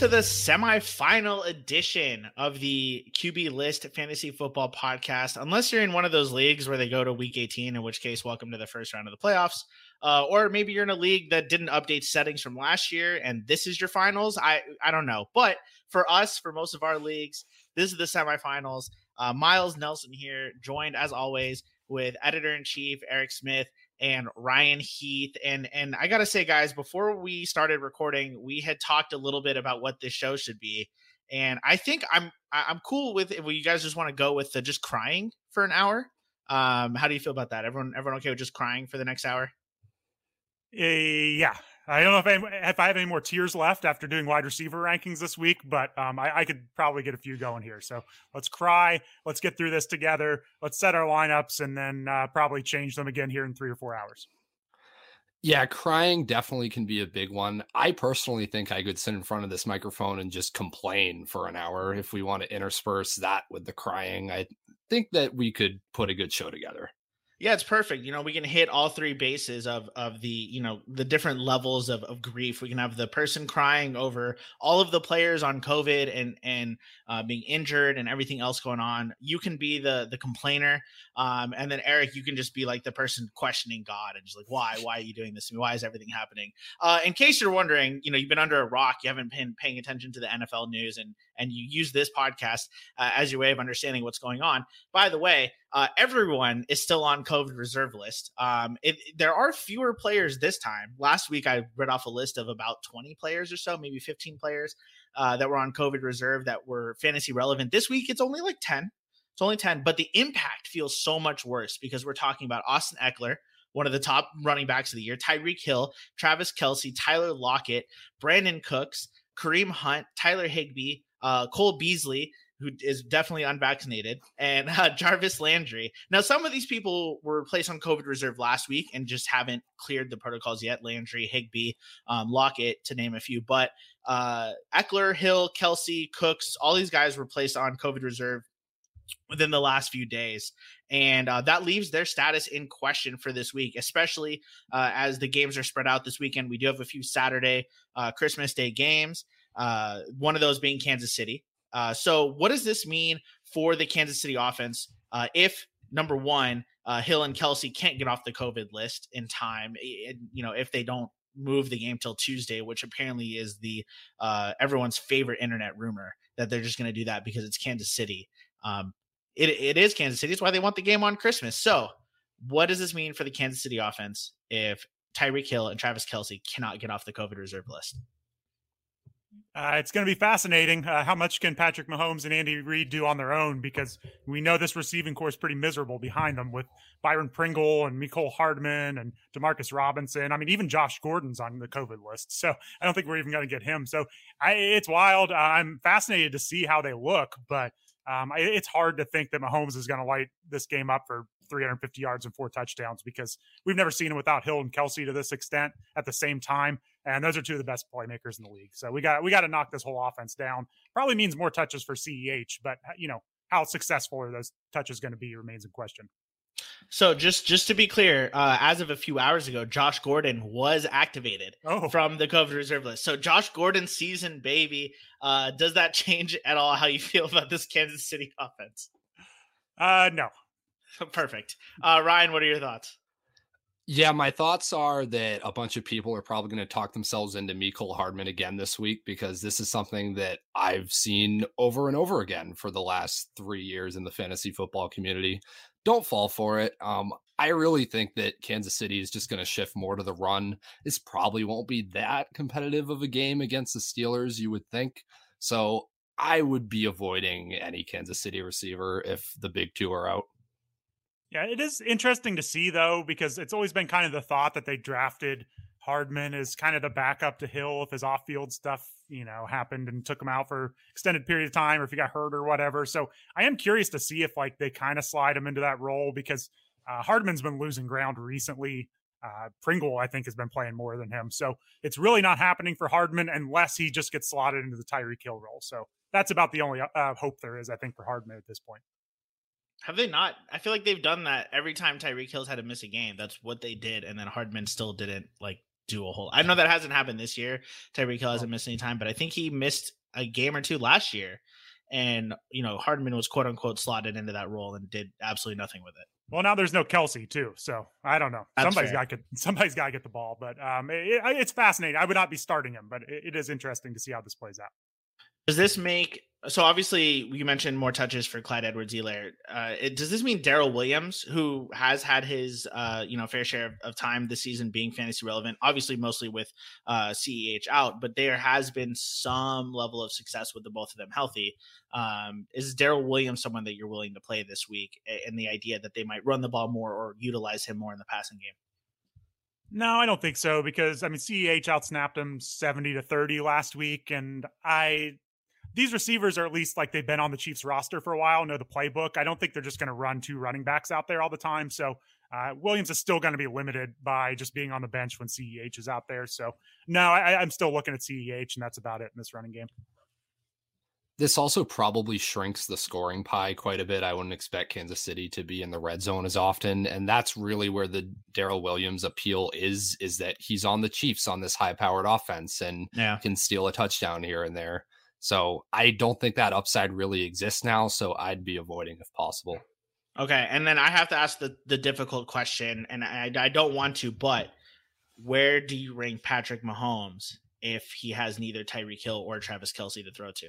To the semifinal edition of the QB List Fantasy Football Podcast. Unless you're in one of those leagues where they go to week 18, in which case, welcome to the first round of the playoffs. Uh, or maybe you're in a league that didn't update settings from last year and this is your finals. I, I don't know. But for us, for most of our leagues, this is the semifinals. Uh, Myles Nelson here, joined as always with editor in chief Erik Smith and Ryan Heath. And and I gotta say, guys, before we started recording, we had talked a little bit about what this show should be. And I think I'm I'm cool with if you guys just want to go with the just crying for an hour. Um, how do you feel about that? Everyone everyone okay with just crying for the next hour? Uh, yeah, I don't know if I, if I have any more tears left after doing wide receiver rankings this week, but um, I, I, could probably get a few going here. So let's cry. Let's get through this together. Let's set our lineups and then uh, probably change them again here in three or four hours. Yeah, crying definitely can be a big one. I personally think I could sit in front of this microphone and just complain for an hour if we want to intersperse that with the crying. I think that we could put a good show together. Yeah, it's perfect. You know, we can hit all three bases of of the, you know, the different levels of, of grief. We can have the person crying over all of the players on COVID and and uh, being injured and everything else going on. You can be the the complainer, um, and then Erik, you can just be like the person questioning God and just like, why, why are you doing this to me? Why is everything happening? Uh, in case you're wondering, you know, you've been under a rock, you haven't been paying attention to the NFL news, and and you use this podcast uh, as your way of understanding what's going on. By the way, uh, everyone is still on COVID reserve list. Um, it, there are fewer players this time. Last week, I read off a list of about 20 players or so, maybe 15 players uh, that were on COVID reserve that were fantasy relevant. This week, it's only like 10. It's only 10, but the impact feels so much worse because we're talking about Austin Ekeler, one of the top running backs of the year, Tyreek Hill, Travis Kelce, Tyler Lockett, Brandin Cooks, Kareem Hunt, Tyler Higbee, uh, Cole Beasley, who is definitely unvaccinated, and uh, Jarvis Landry. Now, some of these people were placed on COVID reserve last week and just haven't cleared the protocols yet. Landry, Higbee, um, Lockett, to name a few. But uh, Ekeler, Hill, Kelce, Cooks, all these guys were placed on COVID reserve within the last few days. And uh, that leaves their status in question for this week, especially uh, as the games are spread out this weekend. We do have a few Saturday, uh, Christmas Day games, uh, one of those being Kansas City. Uh, so, what does this mean for the Kansas City offense uh, if number one, uh, Hill and Kelce can't get off the COVID list in time? you know, if they don't move the game till Tuesday, which apparently is the uh, everyone's favorite internet rumor that they're just going to do that because it's Kansas City. Um, it, it is Kansas City. It's why they want the game on Christmas. So, what does this mean for the Kansas City offense if Tyreek Hill and Travis Kelce cannot get off the COVID reserve list? Uh, it's going to be fascinating. Uh, how much can Patrick Mahomes and Andy Reid do on their own? Because we know this receiving corps is pretty miserable behind them with Byron Pringle and Mecole Hardman and Demarcus Robinson. I mean, even Josh Gordon's on the COVID list. So I don't think we're even going to get him. So I, it's wild. Uh, I'm fascinated to see how they look, but um, I, it's hard to think that Mahomes is going to light this game up for 350 yards and four touchdowns because we've never seen him without Hill and Kelce to this extent at the same time. And those are two of the best playmakers in the league. So we got we got to knock this whole offense down. Probably means more touches for CEH, but you know how successful are those touches going to be remains in question. So just just to be clear, uh, as of a few hours ago, Josh Gordon was activated oh. from the COVID reserve list. So Josh Gordon season baby. Uh, does that change at all how you feel about this Kansas City offense? Uh, no. Perfect. Uh, Ryan, what are your thoughts? Yeah, my thoughts are that a bunch of people are probably going to talk themselves into Mecole Hardman again this week because this is something that I've seen over and over again for the last three years in the fantasy football community. Don't fall for it. Um, I really think that Kansas City is just going to shift more to the run. This probably won't be that competitive of a game against the Steelers, you would think. So I would be avoiding any Kansas City receiver if the big two are out. Yeah, it is interesting to see though, because it's always been kind of the thought that they drafted Hardman as kind of the backup to Hill if his off-field stuff, you know, happened and took him out for extended period of time, or if he got hurt or whatever. So I am curious to see if like they kind of slide him into that role because uh, Hardman's been losing ground recently. Uh, Pringle, I think, has been playing more than him. So it's really not happening for Hardman unless he just gets slotted into the Tyreek Hill role. So that's about the only uh, hope there is, I think, for Hardman at this point. Have they not? I feel like they've done that every time Tyreek Hill's had to miss a game. That's what they did, and then Hardman still didn't like do a whole. I know that hasn't happened this year. Tyreek Hill hasn't missed any time, but I think he missed a game or two last year. And you know, Hardman was quote unquote slotted into that role and did absolutely nothing with it. Well, now there's no Kelce too, so I don't know. That's somebody's got to get somebody's got to get the ball, but um, it, it's fascinating. I would not be starting him, but it, it is interesting to see how this plays out. Does this make so? Obviously, you mentioned more touches for Clyde Edwards-Helaire. Uh, does this mean Darrel Williams, who has had his uh, you know fair share of, of, time this season being fantasy relevant, obviously mostly with uh, Ceh out, but there has been some level of success with the both of them healthy. Um, is Darrel Williams someone that you're willing to play this week, and the idea that they might run the ball more or utilize him more in the passing game? No, I don't think so because I mean CEH outsnapped him 70 to 30 last week and I these receivers are at least like they've been on the Chiefs roster for a while, know the playbook. I don't think they're just going to run two running backs out there all the time. So uh, Williams is still going to be limited by just being on the bench when CEH is out there. So no, I, I'm still looking at CEH, and that's about it in this running game. This also probably shrinks the scoring pie quite a bit. I wouldn't expect Kansas City to be in the red zone as often, and that's really where the Darrel Williams appeal is. Is that he's on the Chiefs on this high-powered offense and yeah. can steal a touchdown here and there. So I don't think that upside really exists now. So I'd be avoiding if possible. Okay, and then I have to ask the the difficult question, and I I don't want to, but where do you rank Patrick Mahomes if he has neither Tyreek Hill or Travis Kelce to throw to?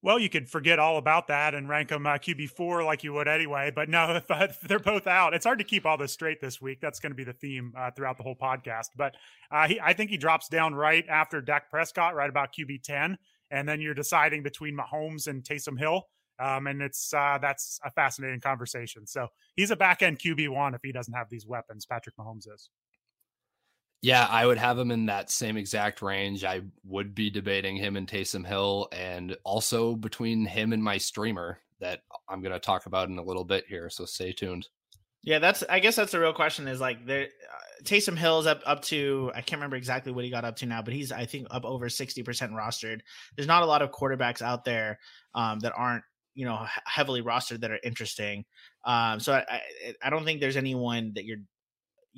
Well, you could forget all about that and rank them uh, QB four like you would anyway. But no, they're both out, it's hard to keep all this straight this week. That's going to be the theme uh, throughout the whole podcast. But uh, he, I think he drops down right after Dak Prescott, right about QB ten, and then you're deciding between Mahomes and Taysom Hill. Um, and it's uh, that's a fascinating conversation. So he's a back end QB one if he doesn't have these weapons. Patrick Mahomes is. Yeah, I would have him in that same exact range. I would be debating him and Taysom Hill, and also between him and my streamer that I'm going to talk about in a little bit here. So stay tuned. Yeah, that's. I guess that's the real question. Is like there, uh, Taysom Hill's up up to. I can't remember exactly what he got up to now, but he's I think up over sixty percent rostered. There's not a lot of quarterbacks out there um, that aren't you know heavily rostered that are interesting. Um, so I, I I don't think there's anyone that you're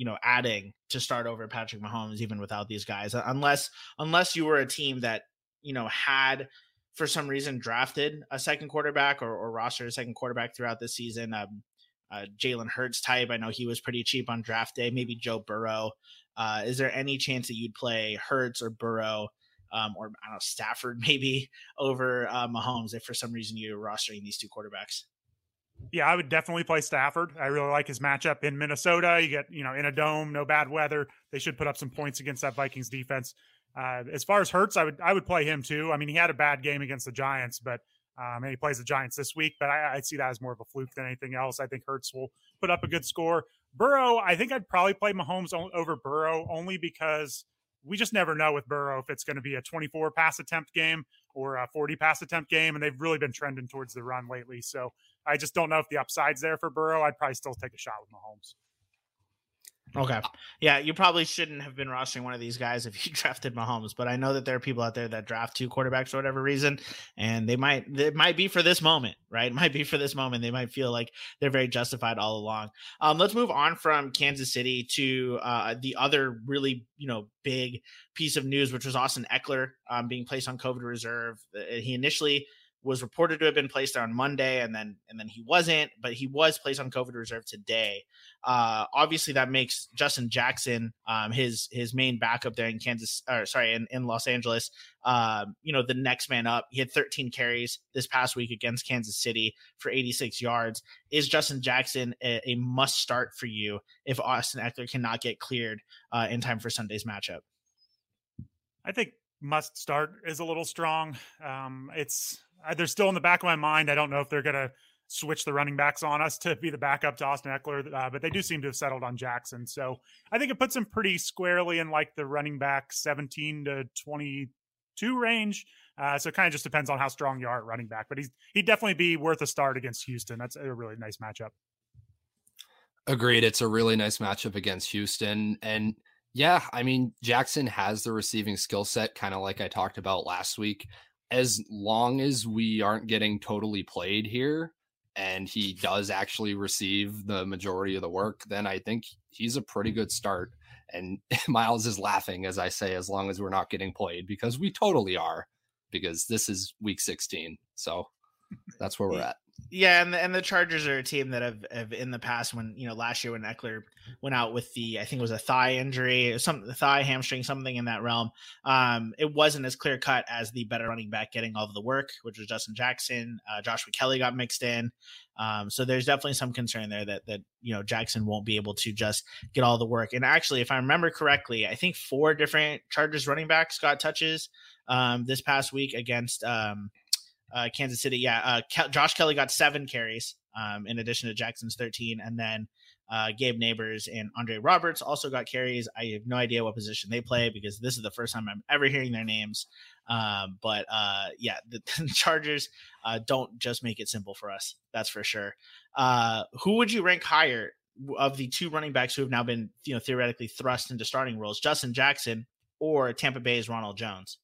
you know adding to start over Patrick Mahomes even without these guys unless unless you were a team that you know had for some reason drafted a second quarterback or, or rostered a second quarterback throughout the season. Um, uh, Jalen Hurts type. I know he was pretty cheap on draft day. Maybe Joe Burrow. Uh, is there any chance that you'd play Hurts or Burrow um, or I don't know Stafford maybe over uh, Mahomes if for some reason you're rostering these two quarterbacks? Yeah, I would definitely play Stafford. I really like his matchup in Minnesota. You get, you know, in a dome, no bad weather. They should put up some points against that Vikings defense. Uh, as far as Hurts, I would I would play him too. I mean, he had a bad game against the Giants, but um, and he plays the Giants this week. But I, I see that as more of a fluke than anything else. I think Hurts will put up a good score. Burrow, I think I'd probably play Mahomes over Burrow only because we just never know with Burrow if it's going to be a 24 pass attempt game or a 40 pass attempt game, and they've really been trending towards the run lately. So I just don't know if the upside's there for Burrow. I'd probably still take a shot with Mahomes. Okay. Yeah, you probably shouldn't have been rostering one of these guys if you drafted Mahomes, but I know that there are people out there that draft two quarterbacks for whatever reason, and they might it might be for this moment, right? It might be for this moment. They might feel like they're very justified all along. Um, let's move on from Kansas City to uh, the other really you know big piece of news, which was Austin Ekeler um, being placed on COVID reserve. Uh, he initially was reported to have been placed on Monday, and then and then he wasn't, but he was placed on COVID reserve today. Uh, obviously, that makes Justin Jackson, um, his his main backup there in Kansas, or sorry, in, in Los Angeles, um, you know, the next man up. He had 13 carries this past week against Kansas City for 86 yards. Is Justin Jackson a, a must start for you if Austin Ekeler cannot get cleared uh, in time for Sunday's matchup? I think must start is a little strong. Um, it's they're still in the back of my mind. I don't know if they're going to switch the running backs on us to be the backup to Austin Ekeler, uh, but they do seem to have settled on Jackson. So I think it puts him pretty squarely in like the running back 17 to 22 range. Uh, so it kind of just depends on how strong you are at running back, but he's he'd definitely be worth a start against Houston. That's a really nice matchup. Agreed. It's a really nice matchup against Houston. And yeah, I mean, Jackson has the receiving skill set, kind of like I talked about last week as long as we aren't getting totally played here and he does actually receive the majority of the work, then I think he's a pretty good start. And Myles is laughing as I say, as long as we're not getting played, because we totally are, because this is week 16. So that's where we're at. Yeah, and the, and the Chargers are a team that have, have in the past when you know last year when Ekeler went out with the I think it was a thigh injury, some the thigh hamstring, something in that realm. Um, it wasn't as clear cut as the better running back getting all of the work, which was Justin Jackson. Uh, Joshua Kelley got mixed in, um, so there's definitely some concern there that that you know Jackson won't be able to just get all the work. And actually, if I remember correctly, I think four different Chargers running backs got touches um, this past week against. Um, uh, Kansas City. Yeah, uh, Ke- Josh Kelley got seven carries um, in addition to Jackson's 13. And then uh, Gabe Nabers and Andre Roberts also got carries. I have no idea what position they play because this is the first time I'm ever hearing their names. Um, but uh, yeah, the, the Chargers uh, don't just make it simple for us. That's for sure. Uh, who would you rank higher of the two running backs who have now been, you know, theoretically thrust into starting roles, Justin Jackson or Tampa Bay's Ronald Jones?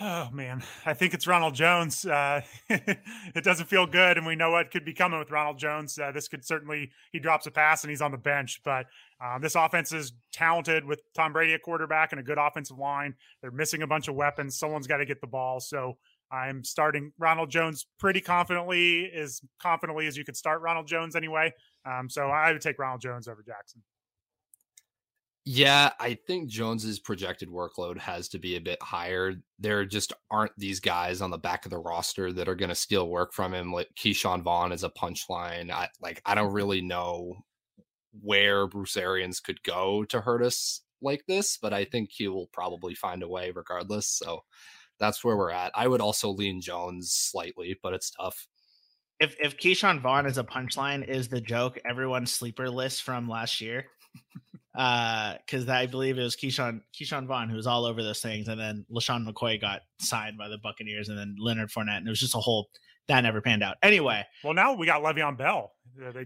Oh man, I think it's Ronald Jones. Uh, it doesn't feel good, and we know what could be coming with Ronald Jones. Uh, this could certainly he drops a pass and he's on the bench, but um, this offense is talented with Tom Brady at quarterback and a good offensive line. They're missing a bunch of weapons. Someone's got to get the ball, so I'm starting Ronald Jones pretty confidently, as confidently as you could start Ronald Jones anyway. Um, so I would take Ronald Jones over Jackson. Yeah, I think Jones's projected workload has to be a bit higher. There just aren't these guys on the back of the roster that are going to steal work from him. Like Ke'Shawn Vaughn is a punchline. I like I don't really know where Bruce Arians could go to hurt us like this, but I think he will probably find a way regardless. So that's where we're at. I would also lean Jones slightly, but it's tough. If if Ke'Shawn Vaughn is a punchline, is the joke everyone's sleeper list from last year? because uh, I believe it was Ke'Shawn Ke'Shawn Vaughn who was all over those things, and then LeSean McCoy got signed by the Buccaneers, and then Leonard Fournette, and it was just a whole that never panned out. Anyway, well, now we got Le'Veon Bell.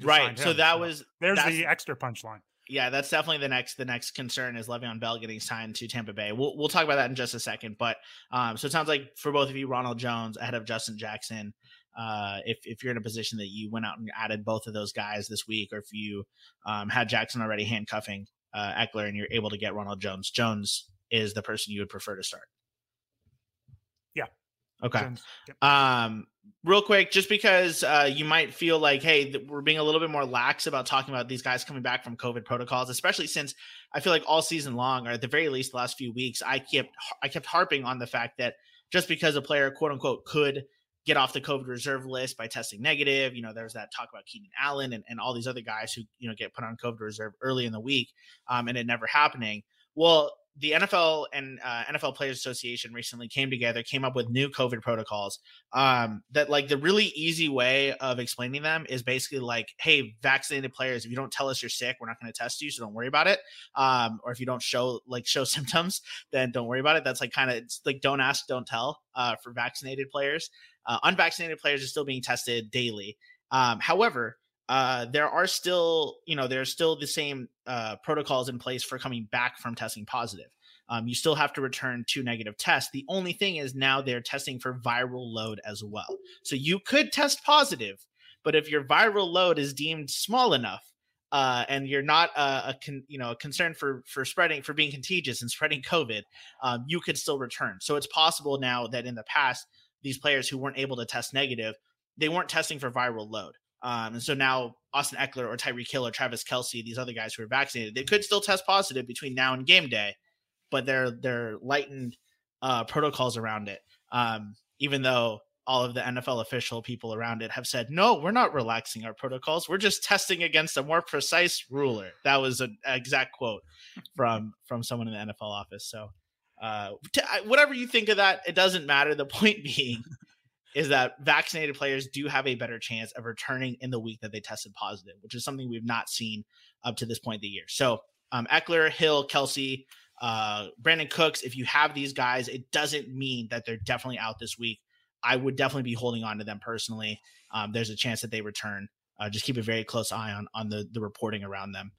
right, so that so was there's the extra punchline. Yeah, that's definitely the next the next concern is Le'Veon Bell getting signed to Tampa Bay. We'll we'll talk about that in just a second, but um, so it sounds like for both of you, Ronald Jones ahead of Justin Jackson uh, if if you're in a position that you went out and added both of those guys this week, or if you um, had Jackson already handcuffing uh, Ekeler and you're able to get Ronald Jones, Jones is the person you would prefer to start. Yeah. Okay. Yep. Um, real quick, just because uh, you might feel like, hey, we're being a little bit more lax about talking about these guys coming back from COVID protocols, especially since I feel like all season long, or at the very least, the last few weeks, I kept I kept harping on the fact that just because a player, quote unquote, could get off the COVID reserve list by testing negative. You know, there's that talk about Keenan Allen and, and all these other guys who, you know, get put on COVID reserve early in the week um, and it never happening. Well, the NFL and uh, NFL Players Association recently came together, came up with new COVID protocols. Um, that like the really easy way of explaining them is basically like, hey, vaccinated players, if you don't tell us you're sick, we're not going to test you, so don't worry about it. Um, or if you don't show like show symptoms, then don't worry about it. That's like kind of like don't ask, don't tell uh, for vaccinated players. Uh, unvaccinated players are still being tested daily. Um, however, uh, there are still, you know, there's still the same uh, protocols in place for coming back from testing positive. Um, you still have to return two negative tests. The only thing is now they're testing for viral load as well. So you could test positive, but if your viral load is deemed small enough, uh, and you're not a, a con, you know a concern for for spreading for being contagious and spreading COVID, um, you could still return. So it's possible now that in the past these players who weren't able to test negative, they weren't testing for viral load. Um, and so now Austin Ekeler or Tyreek Hill or Travis Kelce, these other guys who are vaccinated, they could still test positive between now and game day, but they're they're lightened uh, protocols around it. Um, even though all of the NFL official people around it have said, no, we're not relaxing our protocols. We're just testing against a more precise ruler. That was an exact quote from from someone in the NFL office. So, uh, t- whatever you think of that, it doesn't matter. The point being is that vaccinated players do have a better chance of returning in the week that they tested positive, which is something we've not seen up to this point of the year. So, um, Ekeler, Hill, Kelce, uh, Brandin Cooks, if you have these guys, it doesn't mean that they're definitely out this week. I would definitely be holding on to them personally. Um, there's a chance that they return. Uh, just keep a very close eye on on the the reporting around them.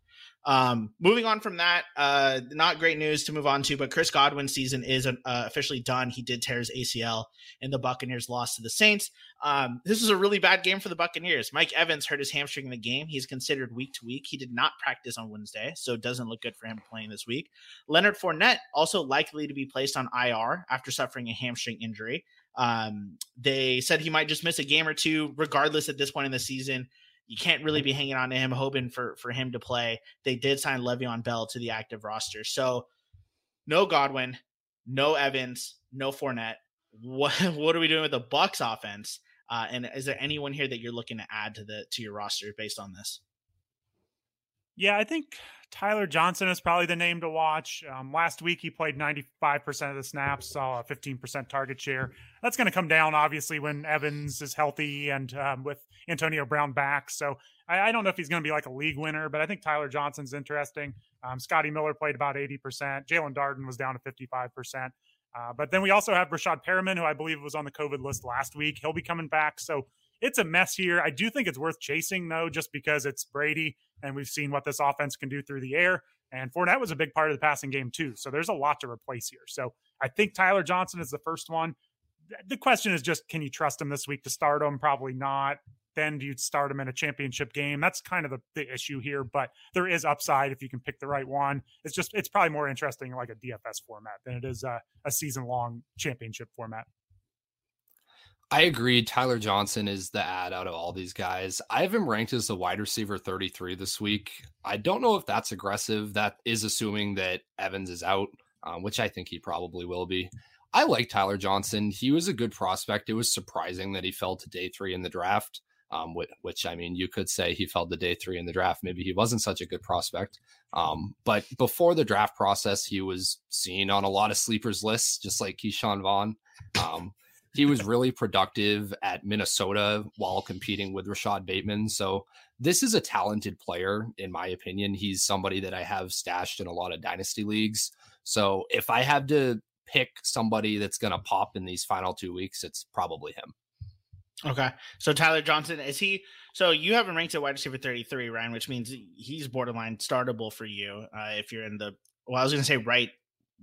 Um, moving on from that, uh, not great news to move on to, but Chris Godwin's season is uh, officially done. He did tear his ACL, and the Buccaneers lost to the Saints. Um, this was a really bad game for the Buccaneers. Mike Evans hurt his hamstring in the game. He's considered week to week. He did not practice on Wednesday, so it doesn't look good for him playing this week. Leonard Fournette also likely to be placed on IR after suffering a hamstring injury. Um, they said he might just miss a game or two, regardless, at this point in the season you can't really be hanging on to him, hoping for for him to play. They did sign Le'Veon Bell to the active roster, so no Godwin, no Evans, no Fournette. What what are we doing with the Bucs offense? Uh, and is there anyone here that you're looking to add to the to your roster based on this? Yeah, I think Tyler Johnson is probably the name to watch. Um, last week, he played 95% of the snaps, saw a 15% target share. That's going to come down, obviously, when Evans is healthy and um, with Antonio Brown back. So I, I don't know if he's going to be like a league winner, but I think Tyler Johnson's interesting. Um, Scotty Miller played about 80%. Jaelon Darden was down to 55%. Uh, but then we also have Breshad Perriman, who I believe was on the COVID list last week. He'll be coming back. So it's a mess here. I do think it's worth chasing, though, just because it's Brady and we've seen what this offense can do through the air. And Fournette was a big part of the passing game, too. So there's a lot to replace here. So I think Tyler Johnson is the first one. The question is just can you trust him this week to start him? Probably not. Then you start him in a championship game? That's kind of the, the issue here, but there is upside if you can pick the right one. It's just, it's probably more interesting like a DFS format than it is a, a season long championship format. I agree. Tyler Johnson is the add out of all these guys. I have him ranked as the wide receiver 33 this week. I don't know if that's aggressive. That is assuming that Evans is out, um, which I think he probably will be. I like Tyler Johnson. He was a good prospect. It was surprising that he fell to day three in the draft, um, which, which, I mean, you could say he fell to day three in the draft. Maybe he wasn't such a good prospect. Um, but before the draft process, he was seen on a lot of sleepers lists, just like Ke'Shawn Vaughn. Um, he was really productive at Minnesota while competing with Rashod Bateman. So this is a talented player, in my opinion. He's somebody that I have stashed in a lot of dynasty leagues. So if I have to pick somebody that's going to pop in these final two weeks, it's probably him. Okay. So Tyler Johnson, is he so you have him ranked at wide receiver 33, Ryan, which means he's borderline startable for you uh, if you're in the well, I was gonna say right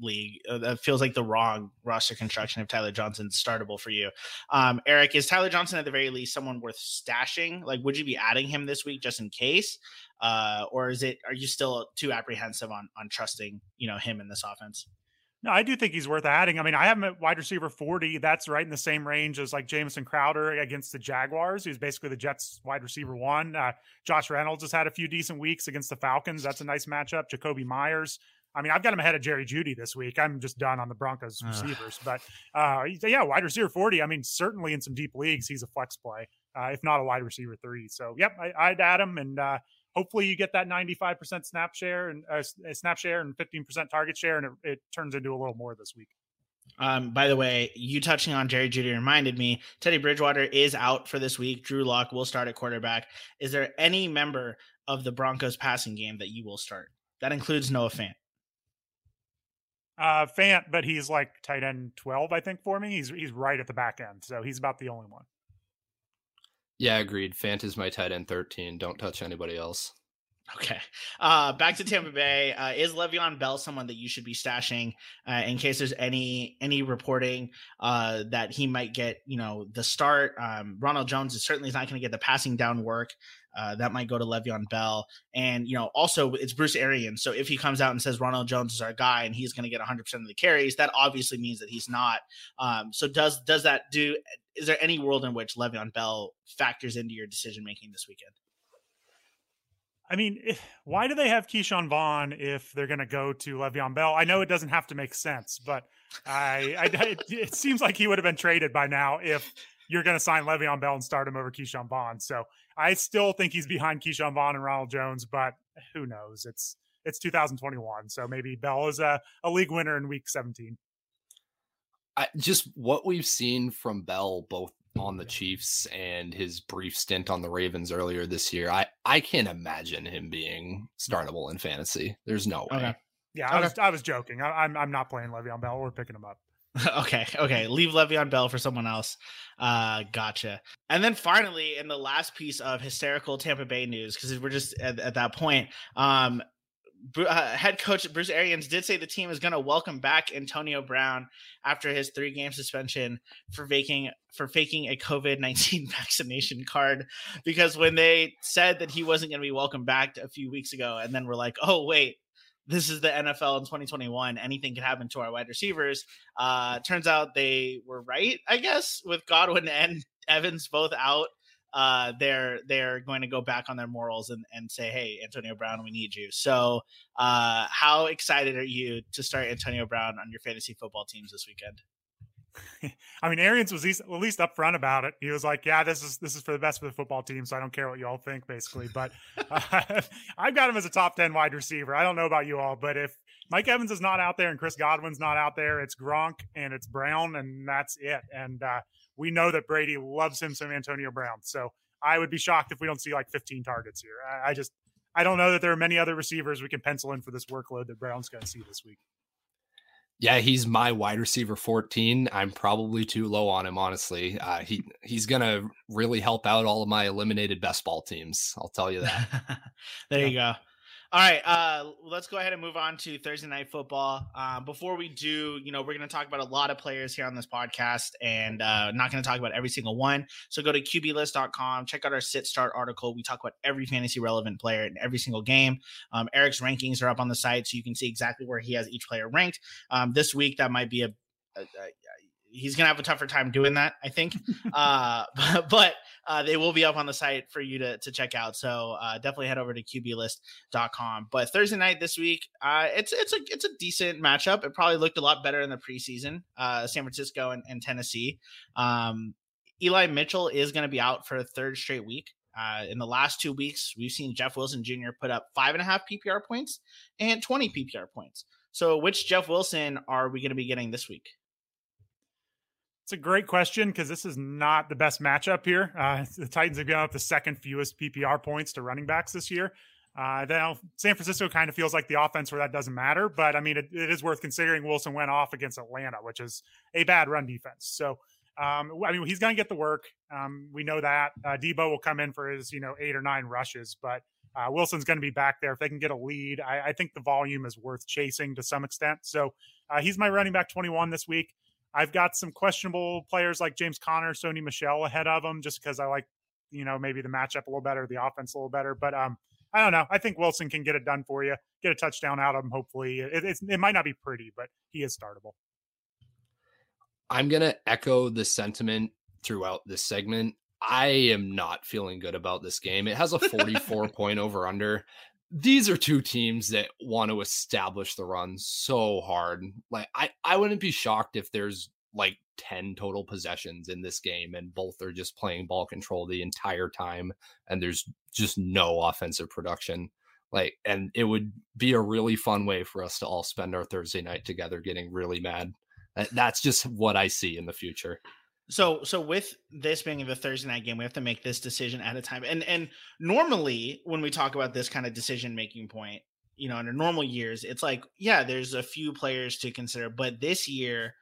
league. Uh, that feels like the wrong roster construction if Tyler Johnson's startable for you. Um, Erik, is Tyler Johnson at the very least someone worth stashing? Like, would you be adding him this week just in case, uh, or is it? Are you still too apprehensive on on trusting you know him in this offense? No, I do think he's worth adding. I mean, I have him at wide receiver 40. That's right in the same range as like Jamison Crowder against the Jaguars, who's basically the Jets wide receiver one. Uh, Josh Reynolds has had a few decent weeks against the Falcons. That's a nice matchup. Jakobi Meyers I mean, I've got him ahead of Jerry Jeudy this week. I'm just done on the Broncos receivers, but uh, yeah, wide receiver 40. I mean, certainly in some deep leagues, he's a flex play, uh, if not a wide receiver three. So, yep, I, would add him, and uh, hopefully you get that 95% snap share and uh, snap share and 15% target share, and it, it turns into a little more this week. Um, by the way, you touching on Jerry Jeudy reminded me Teddy Bridgewater is out for this week. Drew Lock will start at quarterback. Is there any member of the Broncos passing game that you will start? That includes Noah Fant. Uh, Fant, but he's like tight end twelve, I think, for me. He's he's right at the back end, so he's about the only one. Yeah, agreed. Fant is my tight end thirteen. Don't touch anybody else. Okay. Uh, back to Tampa Bay. Uh, is Le'Veon Bell someone that you should be stashing uh, in case there's any any reporting uh, that he might get, you know, the start? Um, Ronald Jones is certainly not going to get the passing down work. Uh, that might go to Le'Veon Bell. And, you know, also it's Bruce Arians. So if he comes out and says Ronald Jones is our guy and he's going to get 100% of the carries, that obviously means that he's not. Um, so does does that do, is there any world in which Le'Veon Bell factors into your decision making this weekend? I mean, if, why do they have Ke'Shawn Vaughn if they're going to go to Le'Veon Bell? I know it doesn't have to make sense, but I, I it, it, seems like he would have been traded by now if you're going to sign Le'Veon Bell and start him over Ke'Shawn Vaughn. So I still think he's behind Ke'Shawn Vaughn and Ronald Jones, but who knows? It's it's 2021, so maybe Bell is a, a league winner in Week 17. I, just what we've seen from Bell, both on the Chiefs and his brief stint on the Ravens earlier this year, I I can't imagine him being startable in fantasy. There's no way. Okay. Yeah, I was I was joking. I, am I'm, I'm not playing Le'Veon Bell. We're picking him up. okay, okay. Leave Le'Veon Bell for someone else. Uh, gotcha. And then finally, in the last piece of hysterical Tampa Bay news, because we're just at, at, that point, um, uh, head coach Bruce Arians did say the team is going to welcome back Antonio Brown after his three game suspension for faking for faking a COVID nineteen vaccination card. Because when they said that he wasn't going to be welcome back a few weeks ago, and then we're like, oh wait, this is the NFL in 2021. Anything can happen to our wide receivers. Uh, turns out they were right, I guess, with Godwin and Evans both out uh, they're they're going to go back on their morals and, and say, "Hey, Antonio Brown, we need you." So, uh, how excited are you to start Antonio Brown on your fantasy football teams this weekend? I mean, Arians was at least upfront about it. He was like, "Yeah, this is this is for the best for the football team, so I don't care what you all think, basically." But uh, I've got him as a top ten wide receiver. I don't know about you all, but if Mike Evans is not out there and Chris Godwin's not out there, it's Gronk and it's Brown, and that's it. And uh, we know that Brady loves him some Antonio Brown. So I would be shocked if we don't see like 15 targets here. I, I just I don't know that there are many other receivers we can pencil in for this workload that Brown's going to see this week. Yeah, he's my wide receiver 14. I'm probably too low on him, honestly. Uh, he he's gonna really help out all of my eliminated best ball teams. I'll tell you that. there yeah. you go. All right, uh, let's go ahead and move on to Thursday night football. Uh, before we do, you know, we're going to talk about a lot of players here on this podcast, and uh, not going to talk about every single one. So go to QBList.com, check out our sit start article. We talk about every fantasy relevant player in every single game. Um, Erik's rankings are up on the site, so you can see exactly where he has each player ranked. Um, this week, that might be a, a, a he's gonna have a tougher time doing that, I think. uh, but, but uh, they will be up on the site for you to, to check out. So uh, definitely head over to QBList.com. But Thursday night this week, uh, it's it's a it's a decent matchup. It probably looked a lot better in the preseason. Uh, San Francisco and, and Tennessee. Um, Eli Mitchell is going to be out for a third straight week. Uh, in the last two weeks, we've seen Jeff Wilson Jr. put up five and a half PPR points and 20 PPR points. So, which Jeff Wilson are we going to be getting this week? It's a great question because this is not the best matchup here. Uh, the Titans have given up the second fewest PPR points to running backs this year. Uh, now, San Francisco kind of feels like the offense where that doesn't matter, but I mean, it, it is worth considering Wilson went off against Atlanta, which is a bad run defense. So, um, I mean, he's going to get the work. Um, we know that. Uh, Deebo will come in for his, you know, eight or nine rushes, but uh, Wilson's going to be back there. If they can get a lead, I, I, think the volume is worth chasing to some extent. So, uh, he's my running back 21 this week. I've got some questionable players like James Conner, Sony Michel ahead of them just because I like, you know, maybe the matchup a little better, the offense a little better. But um, I don't know. I think Wilson can get it done for you, get a touchdown out of him. Hopefully, it, it might not be pretty, but he is startable. I'm gonna echo the sentiment throughout this segment. I am not feeling good about this game. It has a 44 point over under these are two teams that want to establish the run so hard. Like I, I wouldn't be shocked if there's like 10 total possessions in this game and both are just playing ball control the entire time and there's just no offensive production. Like and it would be a really fun way for us to all spend our Thursday night together getting really mad. That's just what I see in the future. So so with this being the Thursday night game, we have to make this decision at a time. And and normally when we talk about this kind of decision making point, you know, in a normal years, it's like, yeah, there's a few players to consider, but this year,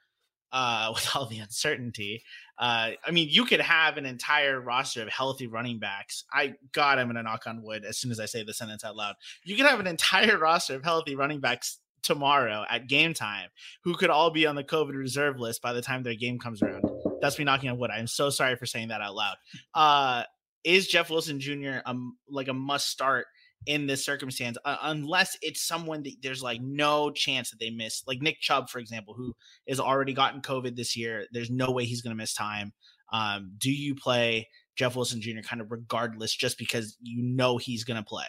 uh, with all the uncertainty, uh, I mean, you could have an entire roster of healthy running backs. I God, I'm gonna knock on wood as soon as I say the sentence out loud. You could have an entire roster of healthy running backs tomorrow at game time who could all be on the COVID reserve list by the time their game comes around. That's me knocking on wood. I'm so sorry for saying that out loud. Uh, is Jeff Wilson Jr. Um, like a must start in this circumstance, uh, unless it's someone that there's like no chance that they miss, like Nick Chubb, for example, who has already gotten COVID this year. There's no way he's going to miss time. Um, do you play Jeff Wilson Jr. kind of regardless, just because you know he's going to play?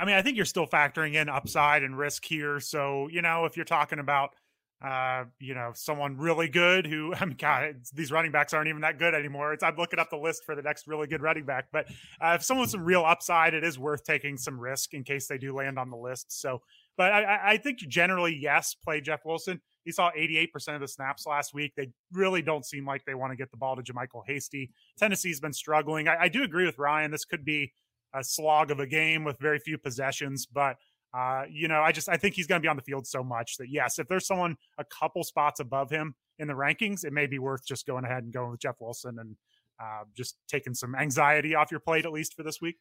I mean, I think you're still factoring in upside and risk here. So, you know, if you're talking about, uh, you know, someone really good who, I mean, God, these running backs aren't even that good anymore. It's, I'm looking up the list for the next really good running back. But uh, if someone with some real upside, it is worth taking some risk in case they do land on the list. So, but I, I think generally, yes, play Jeff Wilson. He saw 88% of the snaps last week. They really don't seem like they want to get the ball to JaMycal Hasty. Tennessee's been struggling. I, I do agree with Ryan. This could be a slog of a game with very few possessions. But uh, you know, I just I think he's going to be on the field so much that yes, if there's someone a couple spots above him in the rankings, it may be worth just going ahead and going with Jeff Wilson and uh, just taking some anxiety off your plate at least for this week.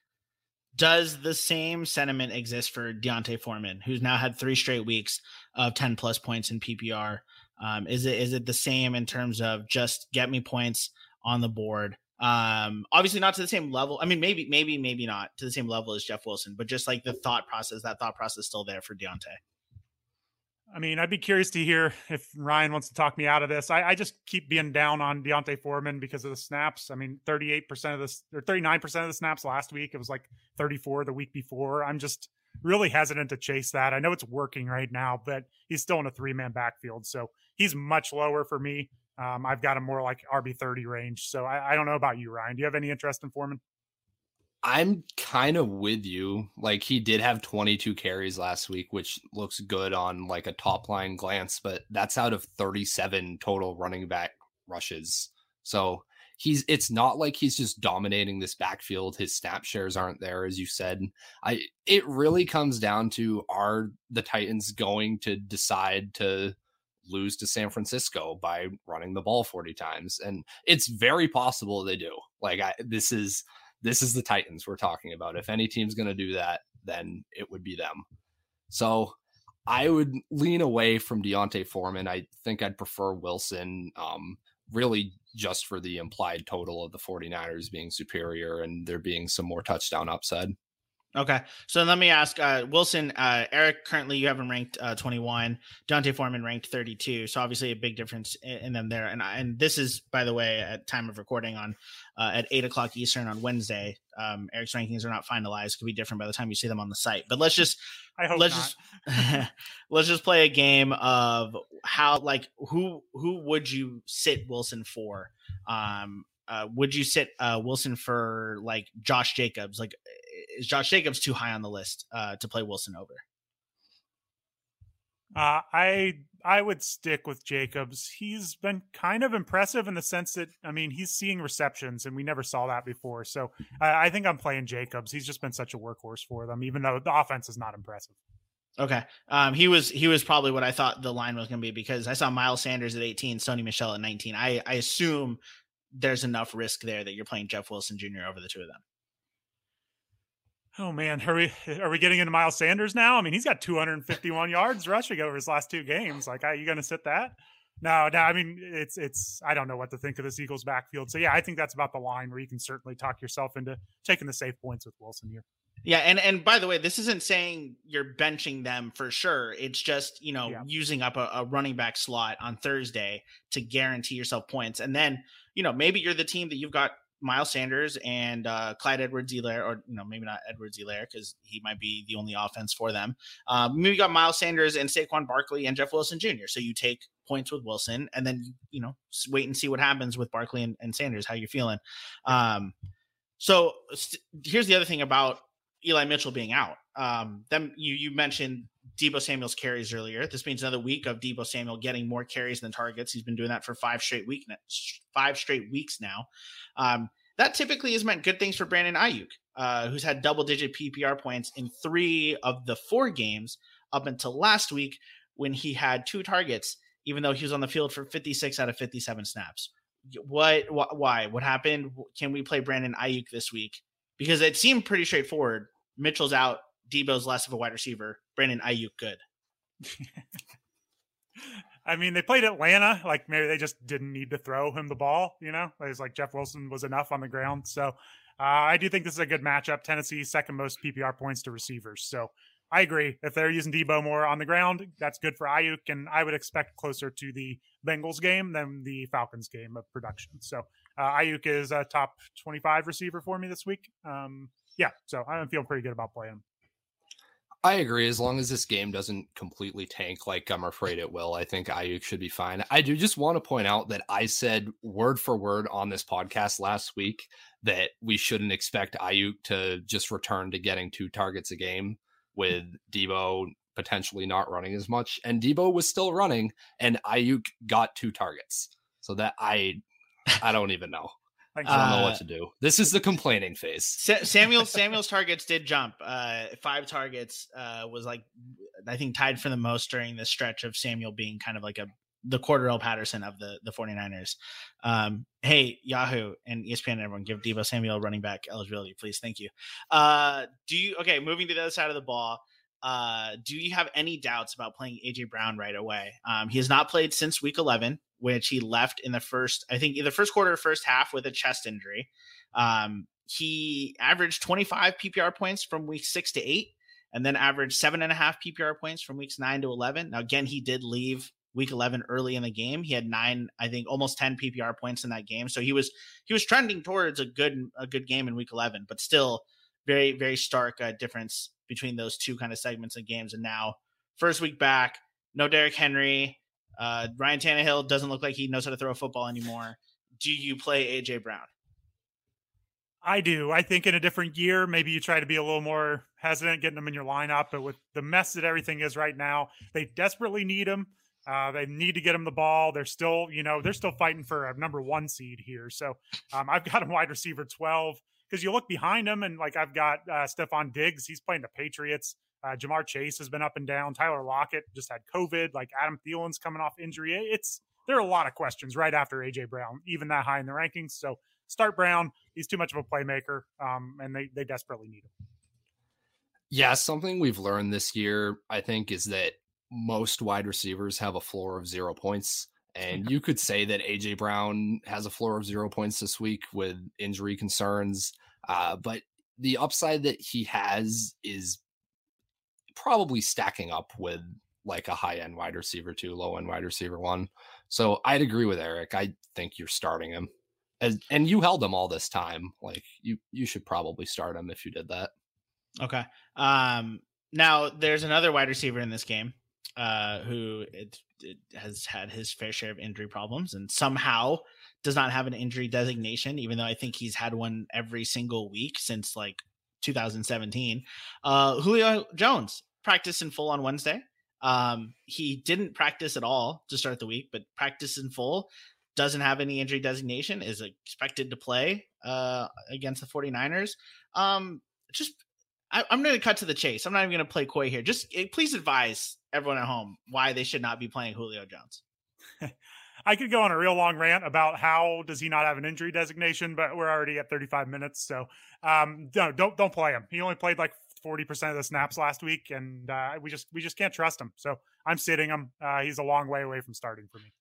does the same sentiment exist for D'Onta Foreman, who's now had three straight weeks of 10 plus points in PPR? Um, is it is it the same in terms of just get me points on the board? Um, obviously not to the same level. I mean, maybe, maybe, maybe not to the same level as Jeff Wilson, but just like the thought process, that thought process is still there for D'Onta. I mean, I'd be curious to hear if Ryan wants to talk me out of this. I, I, just keep being down on D'Onta Foreman because of the snaps. I mean, 38% of this or 39% of the snaps last week. It was like 34 the week before. I'm just really hesitant to chase that. I know it's working right now, but he's still in a three man backfield. So he's much lower for me. Um, I've got him more like RB 30 range. So I, I don't know about you, Ryan. Do you have any interest in Foreman? I'm kind of with you. Like he did have 22 carries last week, which looks good on like a top line glance, but that's out of 37 total running back rushes. So he's it's not like he's just dominating this backfield. His snap shares aren't there, as you said. I it really comes down to are the Titans going to decide to lose to San Francisco by running the ball 40 times? And it's very possible they do. Like I this is this is the Titans we're talking about. If any team's going to do that, then it would be them. So I would lean away from D'Onta Foreman. I think I'd prefer Wilson, um, really just for the implied total of the 49ers being superior and there being some more touchdown upside. Okay. So let me ask uh, Wilson, uh, Erik, currently you have him ranked uh, 21, D'Onta Foreman ranked 32. So obviously a big difference in, in them there. And, and this is, by the way, at time of recording on uh, at eight o'clock Eastern on Wednesday. Um, Erik's rankings are not finalized. Could be different by the time you see them on the site, but let's just, I hope let's not. just, let's just play a game of how, like, who, who would you sit Wilson for? Um, uh, would you sit uh, Wilson for like Josh Jacobs? Like, is Josh Jacobs too high on the list uh, to play Wilson over? Uh, I I would stick with Jacobs. He's been kind of impressive in the sense that I mean he's seeing receptions, and we never saw that before. So I, I think I'm playing Jacobs. He's just been such a workhorse for them, even though the offense is not impressive. Okay, um, he was he was probably what I thought the line was going to be because I saw Miles Sanders at 18, Sony Michel at 19. I I assume there's enough risk there that you're playing Jeff Wilson Jr. over the two of them. Oh man, are we are we getting into Miles Sanders now? I mean, he's got 251 yards rushing over his last two games. Like, are you going to sit that? No, no. I mean, it's it's. I don't know what to think of this Eagles backfield. So yeah, I think that's about the line where you can certainly talk yourself into taking the safe points with Wilson here. Yeah, and and by the way, this isn't saying you're benching them for sure. It's just you know yeah. using up a, a running back slot on Thursday to guarantee yourself points, and then you know maybe you're the team that you've got Miles Sanders and uh, Clyde Edwards-Helaire, or you know maybe not Edwards-Helaire because he might be the only offense for them. Maybe you got Miles Sanders and Saquon Barkley and Jeff Wilson Jr. So you take points with Wilson, and then you know wait and see what happens with Barkley and, and Sanders. How you're feeling? Um, so st- here's the other thing about Eli Mitchell being out. Um, them you you mentioned Deebo Samuel's carries earlier. This means another week of Deebo Samuel getting more carries than targets. He's been doing that for five straight week five straight weeks now. Um, that typically has meant good things for Brandon Aiyuk, uh, who's had double digit PPR points in three of the four games up until last week when he had two targets, even though he was on the field for 56 out of 57 snaps. What, wh- why? What happened? Can we play Brandon Aiyuk this week? Because it seemed pretty straightforward. Mitchell's out, Deebo's less of a wide receiver. Brandon Aiyuk good. I mean, they played Atlanta. Like maybe they just didn't need to throw him the ball. You know, it's like Jeff Wilson was enough on the ground. So uh, I do think this is a good matchup. Tennessee second most PPR points to receivers. So I agree. If they're using Deebo more on the ground, that's good for Aiyuk, and I would expect closer to the Bengals game than the Falcons game of production. So uh, Aiyuk is a top 25 receiver for me this week. Um, yeah, so I'm feeling pretty good about playing him. I agree. As long as this game doesn't completely tank like I'm afraid it will, I think Aiyuk should be fine. I do just want to point out that I said word for word on this podcast last week that we shouldn't expect Aiyuk to just return to getting two targets a game with Deebo potentially not running as much. And Deebo was still running, and Aiyuk got two targets. So that I I don't even know. I don't know what uh, to do. This is the complaining phase. Samuel Samuel's targets did jump. Uh, five targets uh, was like I think tied for the most during this stretch of Samuel being kind of like a the Cordarrelle Patterson of the the 49ers. Um, hey, Yahoo and ESPN, everyone, give Deebo Samuel running back eligibility, please. Thank you. Uh, do you okay? Moving to the other side of the ball. Uh, do you have any doubts about playing AJ Brown right away? Um, he has not played since week 11, which he left in the first, I think, in the first quarter first half with a chest injury. Um, he averaged 25 PPR points from week six to eight, and then averaged seven and a half PPR points from weeks nine to 11. Now, again, he did leave week 11 early in the game. He had nine, I think, almost 10 PPR points in that game. So he was he was trending towards a good a good game in week 11, but still very very stark uh, difference between those two kind of segments of games. And now first week back, no Derrick Henry. Uh, Ryan Tannehill doesn't look like he knows how to throw a football anymore. Do you play AJ Brown? I do. I think in a different year, maybe you try to be a little more hesitant getting them in your lineup. But with the mess that everything is right now, they desperately need him. Uh, they need to get him the ball. They're still, you know, they're still fighting for a number one seed here. So um, I've got him wide receiver 12 because you look behind him and like I've got uh, Stefon Diggs. He's playing the Patriots. Uh, Ja'Marr Chase has been up and down. Tyler Lockett just had COVID. Like Adam Thielen's coming off injury. It's there are a lot of questions right after AJ Brown, even that high in the rankings. So start Brown. He's too much of a playmaker, um, and they they desperately need him. Yeah, something we've learned this year, I think, is that most wide receivers have a floor of zero points. And you could say that AJ Brown has a floor of zero points this week with injury concerns. Uh, but the upside that he has is probably stacking up with like a high end wide receiver two, low end wide receiver one. So I'd agree with Erik. I think you're starting him. As, and you held him all this time. Like you, you should probably start him if you did that. Okay. Um, now there's another wide receiver in this game uh, who it, it has had his fair share of injury problems and somehow does not have an injury designation, even though I think he's had one every single week since like 2017. Uh, Julio Jones practiced in full on Wednesday. Um, he didn't practice at all to start the week, but practice in full doesn't have any injury designation, is expected to play uh, against the 49ers. Um, just, I, am going to cut to the chase. I'm not even going to play coy here. Just eh, please advise everyone at home why they should not be playing Julio Jones. I could go on a real long rant about how does he not have an injury designation, but we're already at 35 minutes, so um, no, don't don't play him. He only played like 40% of the snaps last week, and uh, we just we just can't trust him. So I'm sitting him. Uh, he's a long way away from starting for me.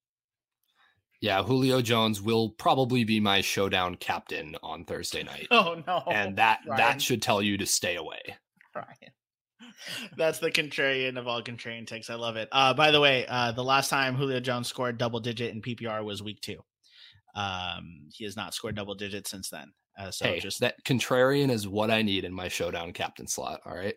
Yeah, Julio Jones will probably be my showdown captain on Thursday night. Oh no. And that Ryan. that should tell you to stay away. Ryan. That's the contrarian of all contrarian takes. I love it. Uh, by the way, uh, the last time Julio Jones scored double digit in PPR was week two. Um, he has not scored double digit since then. Uh, so hey, just that contrarian is what I need in my showdown captain slot. All right.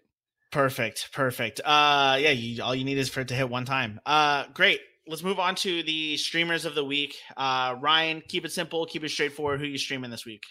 Perfect. Perfect. Uh, yeah, you, all you need is for it to hit one time. Uh, great let's move on to the streamers of the week. Uh, Ryan, keep it simple, keep it straightforward. Who you streaming this week?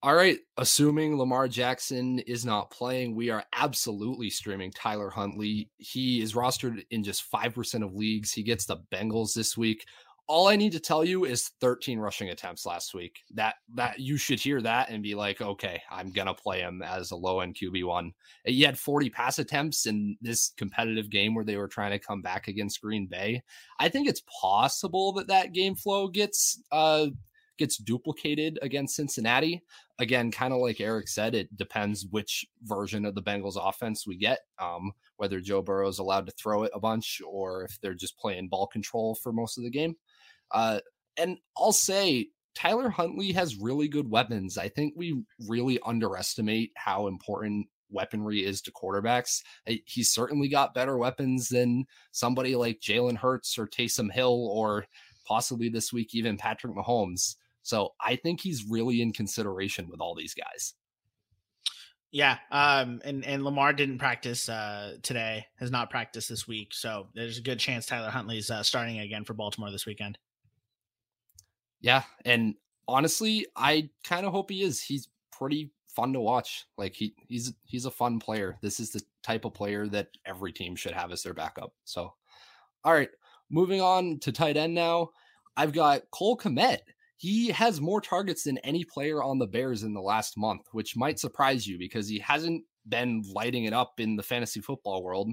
All right. Assuming Lamar Jackson is not playing, we are absolutely streaming Tyler Huntley. He is rostered in just 5% of leagues. He gets the Bengals this week all I need to tell you is 13 rushing attempts last week. That that you should hear that and be like, okay, I'm gonna play him as a low end QB one. He had 40 pass attempts in this competitive game where they were trying to come back against Green Bay. I think it's possible that that game flow gets uh gets duplicated against Cincinnati. Again, kind of like Erik said, it depends which version of the Bengals offense we get. Um, whether Joe Burrow is allowed to throw it a bunch or if they're just playing ball control for most of the game. Uh, and I'll say Tyler Huntley has really good weapons. I think we really underestimate how important weaponry is to quarterbacks. He's certainly got better weapons than somebody like Jalen Hurts or Taysom Hill or possibly this week even Patrick Mahomes. So I think he's really in consideration with all these guys. Yeah, um, and and Lamar didn't practice uh, today, has not practiced this week, so there's a good chance Tyler Huntley's uh, starting again for Baltimore this weekend. Yeah, and honestly, I kind of hope he is. He's pretty fun to watch. Like he he's he's a fun player. This is the type of player that every team should have as their backup. So, all right, moving on to tight end now. I've got Cole Kmet. He has more targets than any player on the Bears in the last month, which might surprise you because he hasn't been lighting it up in the fantasy football world.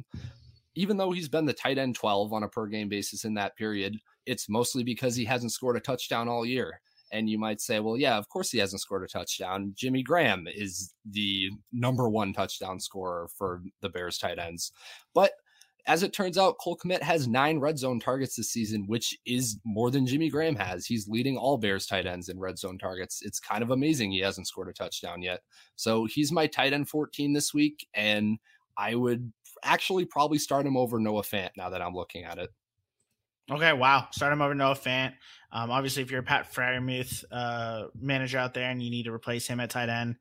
even though he's been the tight end 12 on a per game basis in that period, it's mostly because he hasn't scored a touchdown all year. And you might say, well, yeah, of course he hasn't scored a touchdown. Jimmy Graham is the number one touchdown scorer for the Bears tight ends. But as it turns out, Cole Kmet has nine red zone targets this season, which is more than Jimmy Graham has. He's leading all Bears tight ends in red zone targets. It's kind of amazing he hasn't scored a touchdown yet. So he's my tight end 14 this week. And I would actually probably start him over Noah Fant now that I'm looking at it. Okay, wow. Start him over Noah Fant. Um, obviously, if you're a Pat Freiermuth uh, manager out there and you need to replace him at tight end,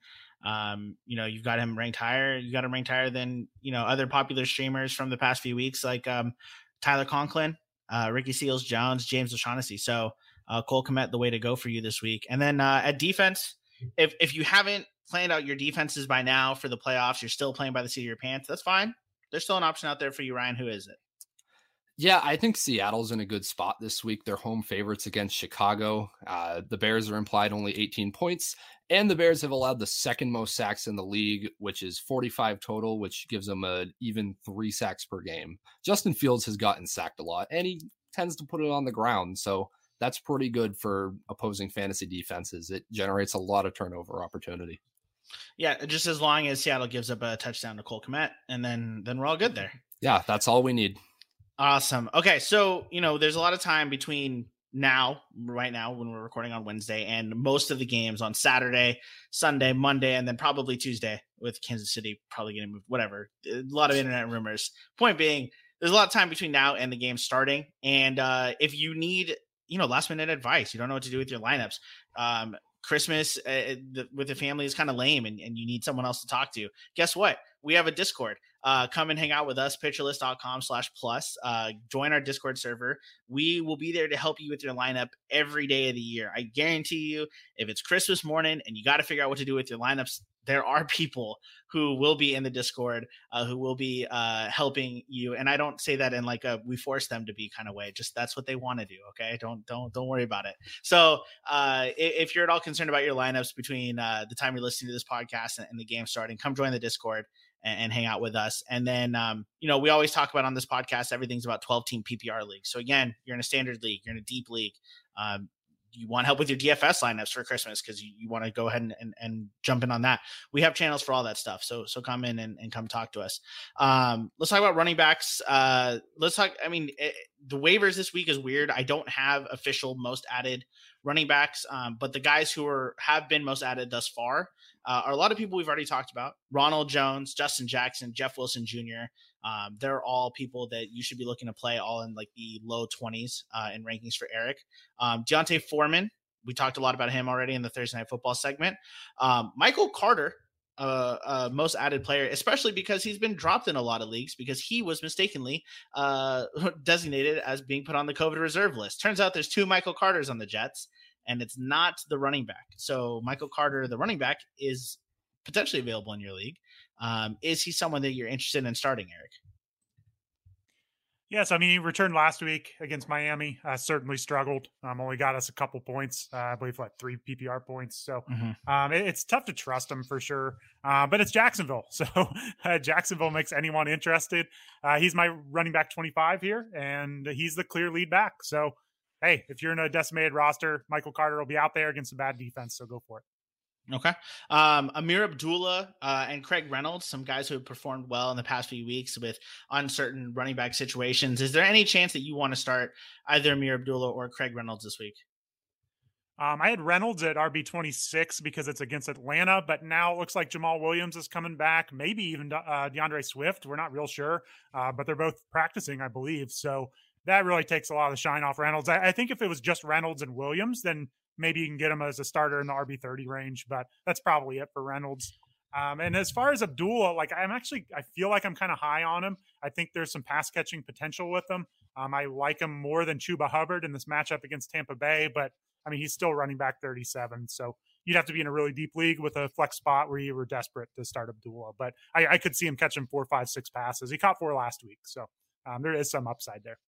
um, you know, you've got him ranked higher. You got him ranked higher than, you know, other popular streamers from the past few weeks, like um, Tyler Conklin, uh, Ricky Seals Jones, James O'Shaughnessy. So uh, Cole Kmet, the way to go for you this week. And then uh, at defense, if, if you haven't planned out your defenses by now for the playoffs, you're still playing by the seat of your pants, that's fine. There's still an option out there for you, Ryan. Who is it? Yeah, I think Seattle's in a good spot this week. They're home favorites against Chicago. Uh, the Bears are implied only 18 points, and the Bears have allowed the second most sacks in the league, which is 45 total, which gives them a even three sacks per game. Justin Fields has gotten sacked a lot, and he tends to put it on the ground. So that's pretty good for opposing fantasy defenses. It generates a lot of turnover opportunity. Yeah, just as long as Seattle gives up a touchdown to Cole Kmet, and then then we're all good there. Yeah, that's all we need. Awesome. Okay, so you know, there's a lot of time between now, right now, when we're recording on Wednesday, and most of the games on Saturday, Sunday, Monday, and then probably Tuesday with Kansas City probably getting moved. Whatever. A lot of internet rumors. Point being, there's a lot of time between now and the game starting, and uh, if you need, you know, last minute advice, you don't know what to do with your lineups. Um, Christmas uh, the, with the family is kind of lame, and, and you need someone else to talk to. Guess what? We have a Discord uh, come and hang out with us, pitcherlist.com slash plus. Uh, join our Discord server. We will be there to help you with your lineup every day of the year. I guarantee you, if it's Christmas morning and you got to figure out what to do with your lineups, there are people who will be in the Discord uh, who will be uh, helping you. And I don't say that in like a we force them to be kind of way. Just that's what they want to do. Okay, don't don't don't worry about it. So uh, if you're at all concerned about your lineups between uh, the time you're listening to this podcast and, and the game starting, come join the Discord and, and hang out with us. And then, um, you know, we always talk about on this podcast, everything's about 12 team PPR league. So again, you're in a standard league, you're in a deep league. Um, you want help with your DFS lineups for Christmas because you, you want to go ahead and, and, and, jump in on that. We have channels for all that stuff. So so come in and, and come talk to us. Um, let's talk about running backs. Uh, let's talk. I mean, it, eh, the waivers this week is weird. I don't have official most added running backs, um, but the guys who are have been most added thus far uh, are a lot of people we've already talked about Ronald Jones, Justin Jackson, Jeff Wilson Jr. Um, they're all people that you should be looking to play all in like the low 20s uh, in rankings for Erik. Um, D'Onta Foreman, we talked a lot about him already in the Thursday Night Football segment. Um, Michael Carter, uh, uh, most added player, especially because he's been dropped in a lot of leagues because he was mistakenly uh, designated as being put on the COVID reserve list. Turns out there's two Michael Carters on the Jets, and it's not the running back. So Michael Carter, the running back, is potentially available in your league. Um, is he someone that you're interested in starting, Erik? Yes, I mean he returned last week against Miami. Uh, certainly struggled. Um, only got us a couple points. Uh, I believe like three PPR points. So mm-hmm. um, it, it's tough to trust him for sure. Uh, but it's Jacksonville, so uh, Jacksonville makes anyone interested. Uh, he's my running back twenty five here, and he's the clear lead back. So hey, if you're in a decimated roster, Michael Carter will be out there against a bad defense. So go for it. Okay. Um, Ameer Abdullah uh, and Craig Reynolds, some guys who have performed well in the past few weeks with uncertain running back situations. Is there any chance that you want to start either Ameer Abdullah or Craig Reynolds this week? Um, I had Reynolds at RB twenty six because it's against Atlanta, but now it looks like Jamaal Williams is coming back. Maybe even uh, D'Andre Swift. We're not real sure, uh, but they're both practicing, I believe. So that really takes a lot of the shine off Reynolds. I, I, think if it was just Reynolds and Williams, then maybe you can get him as a starter in the RB thirty range. But that's probably it for Reynolds. Um, and as far as Abdullah, like I'm actually, I feel like I'm kind of high on him. I think there's some pass catching potential with him. Um, I like him more than Chuba Hubbard in this matchup against Tampa Bay, but I mean he's still running back 37, so you'd have to be in a really deep league with a flex spot where you were desperate to start Abdullah. But I, I could see him catching four, five, six passes. He caught four last week, so um, there is some upside there.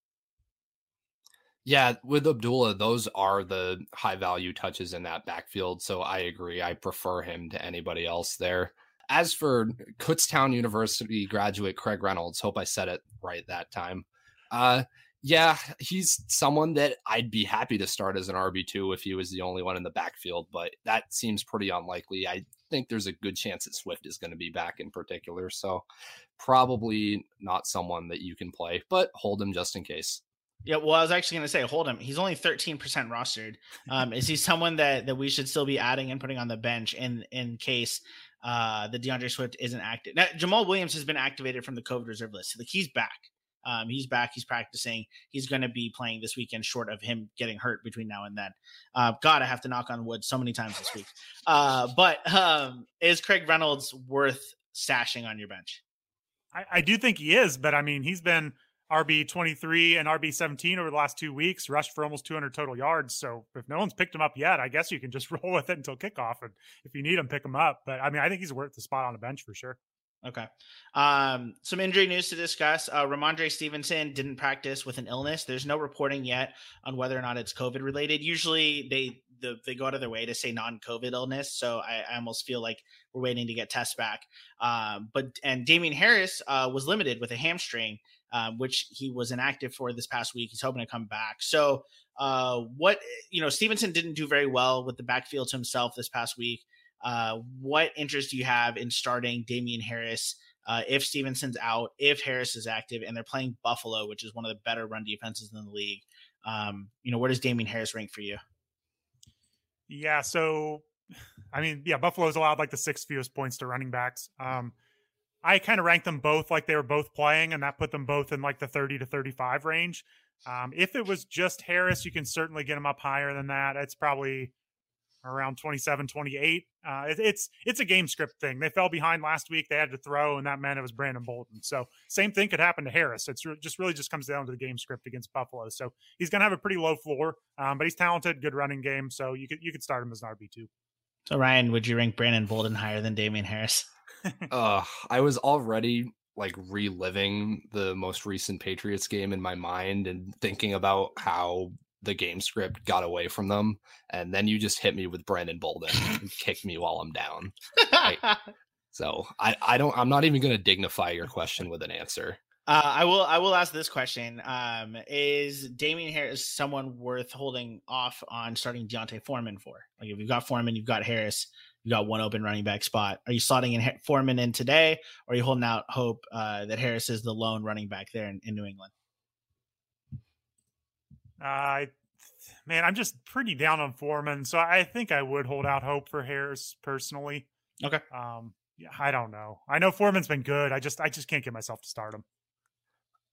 Yeah, with Abdullah, those are the high value touches in that backfield. So I agree. I prefer him to anybody else there. as for Kutztown University graduate Craig Reynolds, hope I said it right that time. Uh, yeah, he's someone that I'd be happy to start as an RB2 if he was the only one in the backfield, but that seems pretty unlikely. I think there's a good chance that Swift is going to be back in particular. So probably not someone that you can play, but hold him just in case. Yeah, well, I was actually going to say, hold him. He's only 13% rostered. Um, is he someone that that we should still be adding and putting on the bench in in case uh, the D'Andre Swift isn't active? Now, Jamaal Williams has been activated from the COVID reserve list. Like he's back. Um, he's back. He's practicing. He's going to be playing this weekend, short of him getting hurt between now and then. Uh, God, I have to knock on wood so many times this week. Uh, but um, is Craig Reynolds worth stashing on your bench? I, I do think he is, but I mean, he's been RB 23 and RB 17 over the last two weeks, rushed for almost 200 total yards. So if no one's picked him up yet, I guess you can just roll with it until kickoff. And if you need him, pick him up. But I mean, I think he's worth the spot on the bench for sure. Okay. Um, some injury news to discuss. Uh, Rhamondre Stevenson didn't practice with an illness. There's no reporting yet on whether or not it's COVID related. Usually they the, they go out of their way to say non-COVID illness. So I, I almost feel like we're waiting to get tests back. Um, but and Damien Harris uh, was limited with a hamstring, um, which he was inactive for this past week. He's hoping to come back. So uh, what you know, Stevenson didn't do very well with the backfield himself this past week. Uh, what interest do you have in starting Damien Harris uh, if Stevenson's out, if Harris is active, and they're playing Buffalo, which is one of the better run defenses in the league? Um, you know, where does Damien Harris rank for you? Yeah, so I mean, yeah, Buffalo's allowed like the six fewest points to running backs. Um, I kind of ranked them both like they were both playing, and that put them both in like the 30 to 35 range. Um, if it was just Harris, you can certainly get him up higher than that. It's probably around 27, 28. Uh, it, it's it's a game script thing. They fell behind last week. They had to throw, and that meant it was Brandon Bolden. So same thing could happen to Harris. It's re- just really just comes down to the game script against Buffalo. So he's going to have a pretty low floor, um, but he's talented, good running game. So you could you could start him as an RB two. So Ryan, would you rank Brandon Bolden higher than Damien Harris? uh, I was already like reliving the most recent Patriots game in my mind and thinking about how the game script got away from them, and then you just hit me with Brandon Bolden and kicked me while I'm down. So I, I don't I'm not even going to dignify your question with an answer. Uh, I will. I will ask this question: um, Is Damien Harris someone worth holding off on starting D'Onta Foreman for? Like, if you've got Foreman, you've got Harris, you got one open running back spot. Are you slotting in Foreman in today, or are you holding out hope uh, that Harris is the lone running back there in, in New England? I, uh, man, I'm just pretty down on Foreman, so I think I would hold out hope for Harris personally. Okay. Um, yeah, I don't know. I know Foreman's been good. I just, I just can't get myself to start him.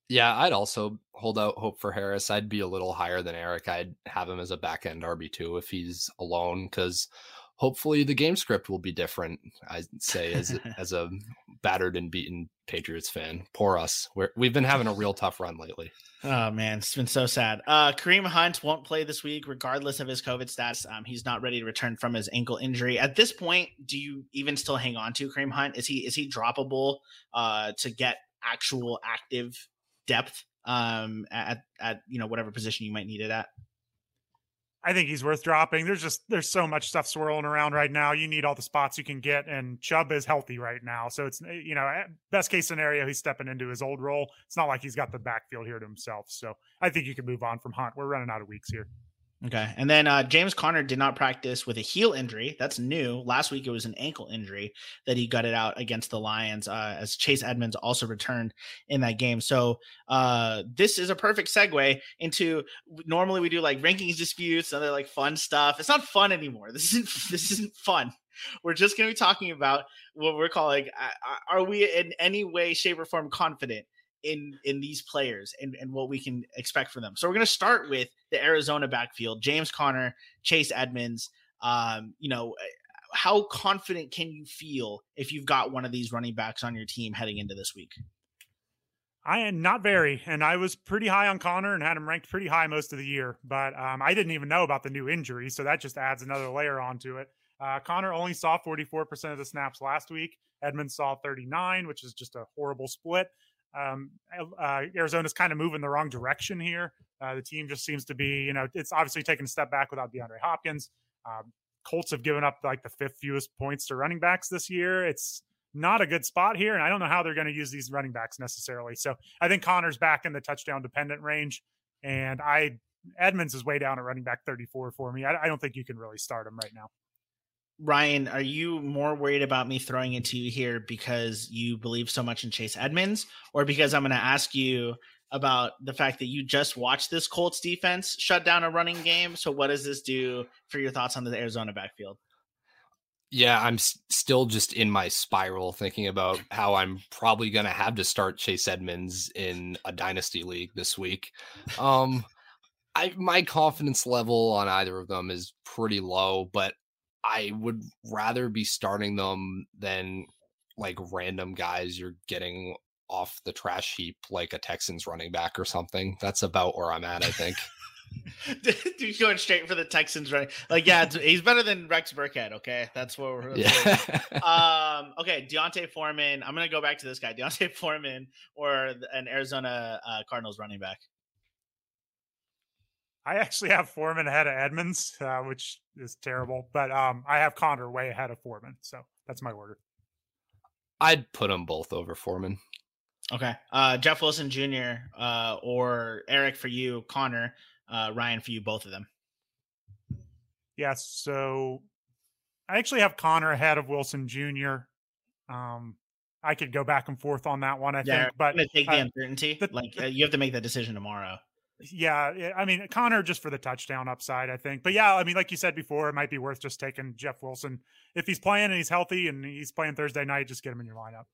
Yeah, I'd also hold out hope for Harris. I'd be a little higher than Erik. I'd have him as a back end RB two if he's alone, because hopefully the game script will be different. I'd say as as a battered and beaten Patriots fan. Poor us. We're, we've been having a real tough run lately. Oh man, it's been so sad. Uh, Kareem Hunt won't play this week, regardless of his COVID stats. Um, he's not ready to return from his ankle injury. At this point, do you even still hang on to Kareem Hunt? Is he is he droppable uh, to get actual active depth um, at at you know whatever position you might need it at? I think he's worth dropping. There's just there's so much stuff swirling around right now. You need all the spots you can get, and Chubb is healthy right now, so it's eh, you know best case scenario he's stepping into his old role. It's not like he's got the backfield here to himself. So I think you can move on from Hunt. We're running out of weeks here. Okay. And then uh, James Conner did not practice with a heel injury. That's new. Last week it was an ankle injury that he gutted out against the Lions uh, as Chase Edmonds also returned in that game. So uh, this is a perfect segue into normally we do like rankings disputes and other like fun stuff. It's not fun anymore. This isn't this isn't fun. We're just going to be talking about what we're calling uh, uh, are we in any way shape or form confident in in these players and, and what we can expect from them. So we're going to start with the Arizona backfield: James Conner, Chase Edmonds. Um, you know, eh, how confident can you feel if you've got one of these running backs on your team heading into this week? I am not very, and I was pretty high on Conner and had him ranked pretty high most of the year, but um, I didn't even know about the new injury, so that just adds another layer onto it. Uh, Conner only saw 44% of the snaps last week. Edmonds saw 39, which is just a horrible split. Um, uh, Arizona's kind of moving the wrong direction here. Uh, the team just seems to be, you know, it's obviously taken a step back without DeAndre Hopkins. Um, Colts have given up like the fifth fewest points to running backs this year. It's not a good spot here. And I don't know how they're going to use these running backs necessarily. So I think Conner's back in the touchdown dependent range. And I, Edmonds is way down at running back 34 for me. I, I don't think you can really start him right now. Ryan, are you more worried about me throwing it to you here because you believe so much in Chase Edmonds, or because I'm going to ask you about the fact that you just watched this Colts defense shut down a running game? So, what does this do for your thoughts on the Arizona backfield? Yeah, I'm s- still just in my spiral thinking about how I'm probably going to have to start Chase Edmonds in a dynasty league this week. Um, I my confidence level on either of them is pretty low, but I would rather be starting them than like random guys you're getting off the trash heap like a Texans running back or something. That's about where I'm at, I think. Dude, going straight for the Texans, right? Like, yeah, he's better than Rex Burkhead. Okay, that's what we're. Yeah. um. Okay, D'Onta Foreman. I'm gonna go back to this guy, D'Onta Foreman, or an Arizona uh, Cardinals running back. I actually have Foreman ahead of Edmonds, uh, which is terrible. But um, I have Conner way ahead of Foreman, so that's my order. I'd put them both over Foreman. Okay, uh, Jeff Wilson Jr. Uh, or Erik for you, Conner, uh, Ryan for you, both of them. Yes, so I actually have Conner ahead of Wilson Jr. Um, I could go back and forth on that one. I yeah, think, but take the uncertainty. The, like uh, you have to make that decision tomorrow. Yeah, I mean Conner just for the touchdown upside, I think. But yeah, I mean, like you said before, it might be worth just taking Jeff Wilson if he's playing and he's healthy and he's playing Thursday night. Just get him in your lineup.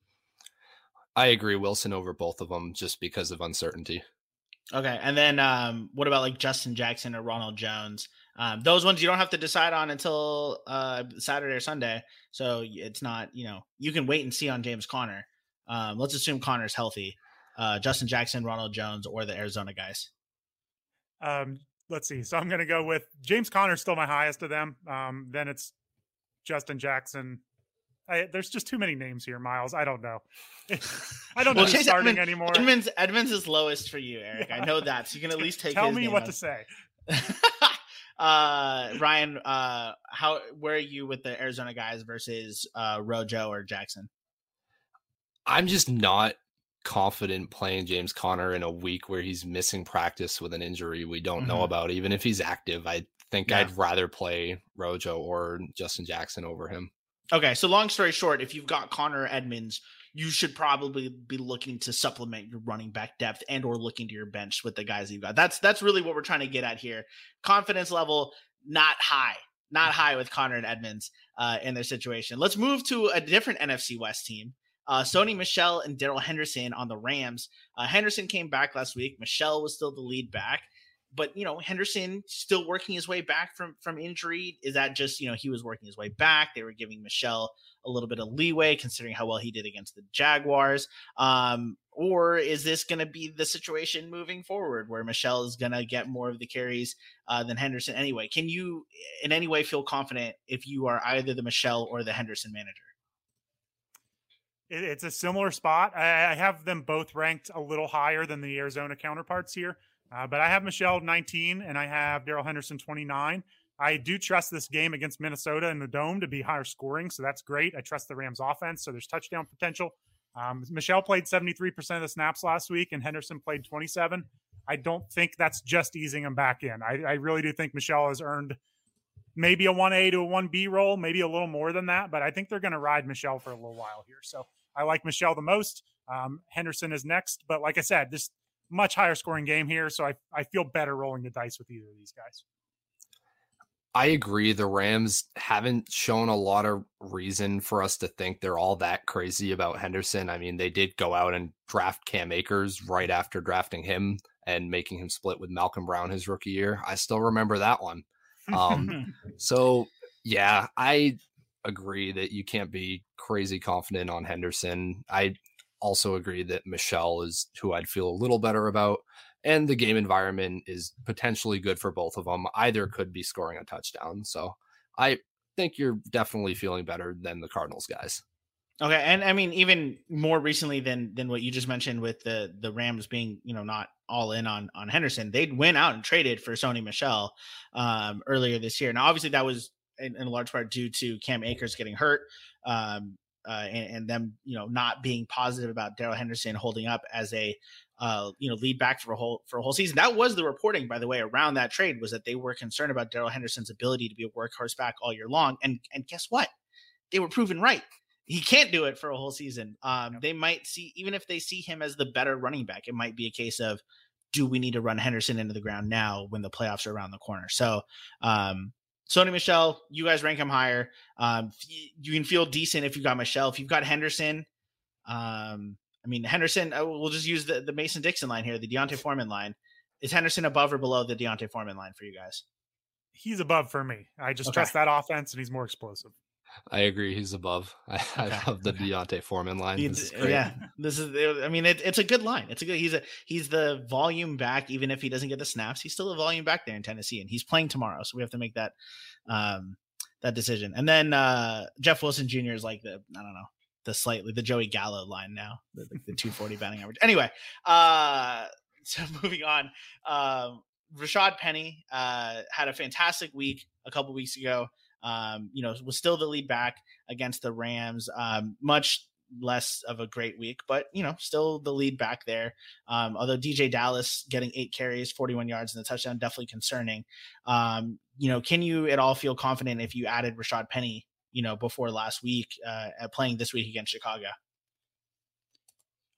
I agree, Wilson over both of them, just because of uncertainty. Okay, and then um, what about like Justin Jackson or Ronald Jones? Um, those ones you don't have to decide on until uh, Saturday or Sunday, so it's not you know you can wait and see on James Conner. Um, let's assume Conner's healthy. Uh, Justin Jackson, Ronald Jones, or the Arizona guys. Um, let's see. So I'm going to go with James Conner, still my highest of them. Um, then it's Justin Jackson. I, there's just too many names here, Myles. I don't know. I don't know well, who's starting Edmund, anymore. Edmonds, Edmonds is lowest for you, Erik. Yeah. I know that. So you can at least take. Tell me what on. to say. uh, Ryan, uh, how where are you with the Arizona guys versus uh, Rojo or Jackson? I'm just not confident playing James Conner in a week where he's missing practice with an injury we don't mm-hmm. know about. Even if he's active, I think yeah. I'd rather play Rojo or Justin Jackson over him. Okay, so long story short, if you've got Conner Edmonds, you should probably be looking to supplement your running back depth and or looking to your bench with the guys you've got. That's that's really what we're trying to get at here. Confidence level not high, not high with Conner and Edmonds uh, in their situation. Let's move to a different NFC West team. Uh, Sony Michel and Darrell Henderson on the Rams. Uh, Henderson came back last week. Michel was still the lead back, but you know Henderson still working his way back from from injury. Is that just you know he was working his way back? They were giving Michel a little bit of leeway considering how well he did against the Jaguars. Um, or is this going to be the situation moving forward where Michel is going to get more of the carries uh, than Henderson anyway? Can you in any way feel confident if you are either the Michel or the Henderson manager? It, it's a similar spot. I, I, have them both ranked a little higher than the Arizona counterparts here, uh, but I have Michel 19 and I have Darrell Henderson 29. I do trust this game against Minnesota in the dome to be higher scoring, so that's great. I trust the Rams offense, so there's touchdown potential. Um, Michel played 73% of the snaps last week, and Henderson played 27. I don't think that's just easing him back in. I, I really do think Michel has earned maybe a 1A to a 1B role, maybe a little more than that, but I think they're going to ride Michel for a little while here. So I like Michel the most. Um, Henderson is next, but like I said, this much higher scoring game here, so I I feel better rolling the dice with either of these guys. I agree. The Rams haven't shown a lot of reason for us to think they're all that crazy about Henderson. I mean, they did go out and draft Cam Akers right after drafting him and making him split with Malcolm Brown his rookie year. I still remember that one. Um, so yeah, I agree that you can't be crazy confident on Henderson. I also agree that Michel is who I'd feel a little better about. And the game environment is potentially good for both of them. Either could be scoring a touchdown. So I think you're definitely feeling better than the Cardinals guys. Okay, and I mean even more recently than than what you just mentioned with the the Rams being you know not all in on on Henderson, they went out and traded for Sony Michel um, earlier this year. Now obviously that was in, in large part due to Cam Akers getting hurt. Um, uh, and, and, them, you know, not being positive about Darrell Henderson holding up as a, uh, you know, lead back for a whole for a whole season. That was the reporting, by the way, around that trade was that they were concerned about Darrell Henderson's ability to be a workhorse back all year long. And and guess what? They were proven right. He can't do it for a whole season. Um. They might see even if they see him as the better running back, it might be a case of do we need to run Henderson into the ground now when the playoffs are around the corner? So um, Sony Michel, you guys rank him higher. Um, you can feel decent if you've got Michel. If you've got Henderson, um, I mean Henderson. Uh, we'll just use the, the Mason Dixon line here, the D'Onta Foreman line. Is Henderson above or below the D'Onta Foreman line for you guys? He's above for me. I just okay. trust that offense, and he's more explosive. I agree. He's above. I, okay. I love the D'Onta Foreman line. This yeah, this is. I mean, it, it's a good line. It's a good. He's a he's the volume back. Even if he doesn't get the snaps, he's still a volume back there in Tennessee, and he's playing tomorrow. So we have to make that um that decision. And then uh Jeff Wilson Jr. is like the I don't know the slightly the Joey Gallo line now, the, the 240 batting average. Anyway, uh, so moving on. Um, Rashaad Penny uh, had a fantastic week a couple weeks ago um, you know, was still the lead back against the Rams. Um, much less of a great week, but you know, still the lead back there. Um, although DeeJay Dallas getting eight carries, 41 yards and the touchdown, definitely concerning. Um, you know, can you at all feel confident if you added Rashaad Penny, you know, before last week, uh, playing this week against Chicago?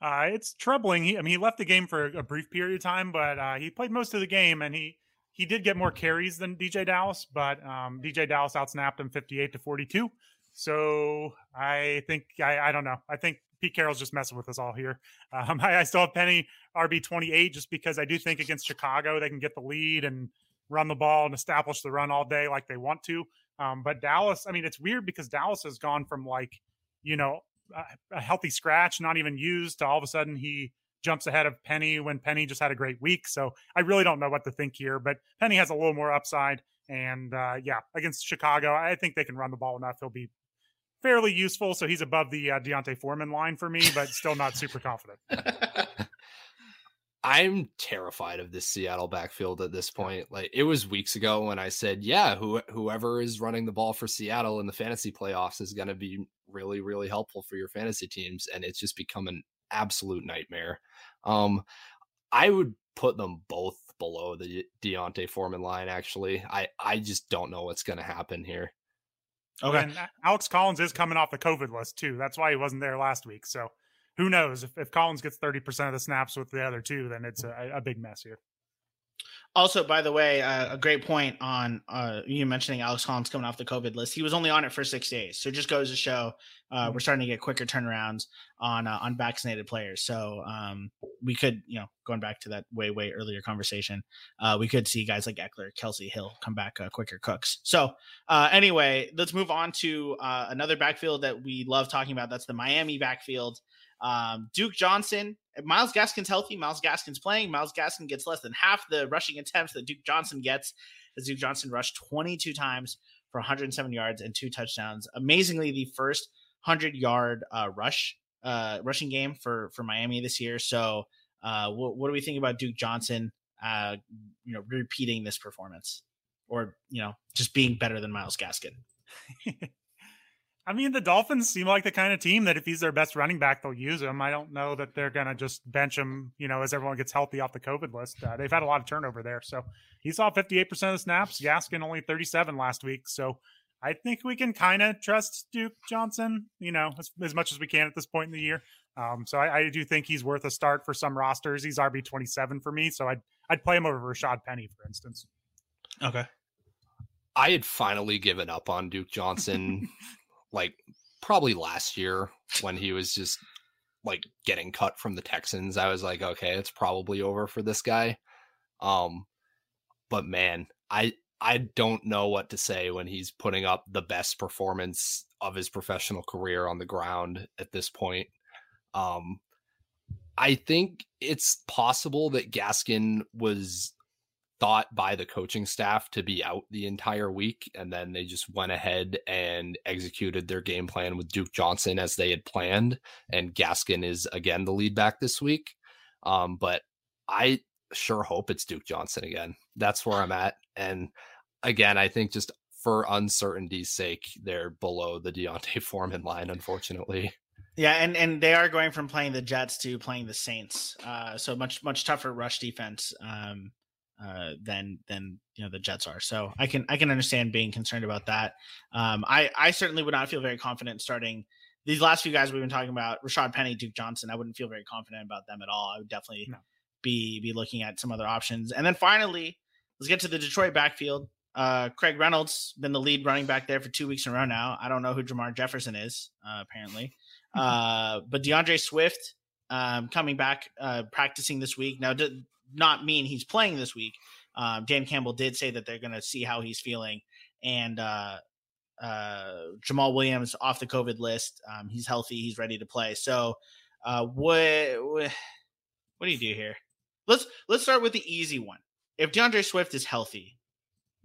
Uh, it's troubling. He, I mean, he left the game for a brief period of time, but uh, he played most of the game, and he he did get more carries than DeeJay Dallas, but um, DeeJay Dallas outsnapped him 58 to 42. So I think I, I don't know. I think Pete Carroll's just messing with us all here. Um, I, I, still have Penny RB 28 just because I do think against Chicago they can get the lead and run the ball and establish the run all day like they want to. Um, but Dallas, I mean, it's weird because Dallas has gone from like, you know, a, a healthy scratch, not even used, to all of a sudden he jumps ahead of Penny when Penny just had a great week. So I really don't know what to think here, but Penny has a little more upside. And uh, yeah, against Chicago, I think they can run the ball enough. He'll be fairly useful. So he's above the uh, D'Onta Foreman line for me, but still not super confident. I'm terrified of this Seattle backfield at this point. Like it was weeks ago when I said, yeah, who, whoever is running the ball for Seattle in the fantasy playoffs is going to be really, really helpful for your fantasy teams. And it's just become an absolute nightmare. Um, I would put them both below the D'Onta Foreman line. Actually, I I just don't know what's going to happen here. Okay, and Alex Collins is coming off the COVID list too. That's why he wasn't there last week. So who knows if, if Collins gets thirty percent of the snaps with the other two, then it's a, a big mess here. Also, by the way, uh, a great point on uh, you mentioning Alex Collins coming off the COVID list. He was only on it for six days, so it just goes to show uh, mm-hmm. we're starting to get quicker turnarounds on uh, on vaccinated players. So um, we could, you know, going back to that way way earlier conversation, uh, we could see guys like Ekeler, Kelce Hill come back uh, quicker cooks. So anyway, let's move on to another backfield that we love talking about. That's the Miami backfield. Um, Duke Johnson, Myles Gaskin's healthy. Myles Gaskin's playing. Myles Gaskin gets less than half the rushing attempts that Duke Johnson gets. As Duke Johnson rushed 22 times for 107 yards and two touchdowns. Amazingly, the first 100 yard uh, rush uh, rushing game for for Miami this year. So, uh, what, what do we think about Duke Johnson? Uh, you know, repeating this performance, or you know, just being better than Myles Gaskin. I mean, the Dolphins seem like the kind of team that if he's their best running back, they'll use him. I don't know that they're going to just bench him, you know, as everyone gets healthy off the COVID list. Uh, they've had a lot of turnover there. So he saw 58% of the snaps, Gaskin only 37 last week. So I think we can kind of trust Duke Johnson, you know, as, as, much as we can at this point in the year. Um, so I, I, do think he's worth a start for some rosters. He's RB 27 for me. So I'd, I'd play him over Rashaad Penny, for instance. Okay. I had finally given up on Duke Johnson like probably last year when he was just like getting cut from the Texans. I was like, okay, it's probably over for this guy. Um, but man, I I don't know what to say when he's putting up the best performance of his professional career on the ground at this point. Um, I think it's possible that Gaskin was thought by the coaching staff to be out the entire week. And then they just went ahead and executed their game plan with Duke Johnson as they had planned. And Gaskin is again the lead back this week. Um, but I sure hope it's Duke Johnson again. That's where I'm at. And again, I think just for uncertainty's sake, they're below the D'Onta Foreman line, unfortunately. Yeah, and and they are going from playing the Jets to playing the Saints, uh, so much much tougher rush defense um, uh, than than you know the Jets are. So I can I can understand being concerned about that. Um, I I certainly would not feel very confident starting these last few guys we've been talking about, Rashaad Penny, Duke Johnson. I wouldn't feel very confident about them at all. I would definitely no. be be looking at some other options. And then finally, let's get to the Detroit backfield. Uh, Craig Reynolds been the lead running back there for two weeks in a row now. I don't know who Jermar Jefferson is, uh, apparently. Uh, but D'Andre Swift um, coming back, uh, practicing this week. Now, did not mean he's playing this week. Um, Dan Campbell did say that they're going to see how he's feeling. And uh, uh, Jamaal Williams off the COVID list. Um, he's healthy. He's ready to play. So, uh, what, what what do you do here? Let's let's start with the easy one. If D'Andre Swift is healthy,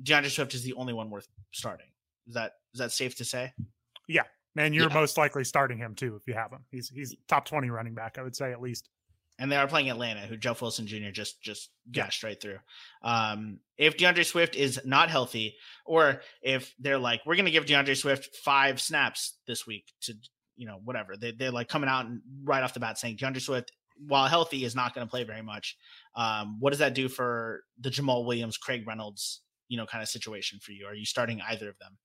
D'Andre Swift is the only one worth starting. Is that is that safe to say? Yeah, and you're yeah. most likely starting him too if you have him. He's he's top twenty running back, I would say at least. And they are playing Atlanta, who Jeff Wilson Jr. just just gashed right through. Um, if D'Andre Swift is not healthy, or if they're like, we're going to give D'Andre Swift five snaps this week to, you know, whatever, they, they're like coming out and right off the bat saying D'Andre Swift, while healthy, is not going to play very much. Um, what does that do for the Jamaal Williams, Craig Reynolds, you know, kind of situation for you? Are you starting either of them?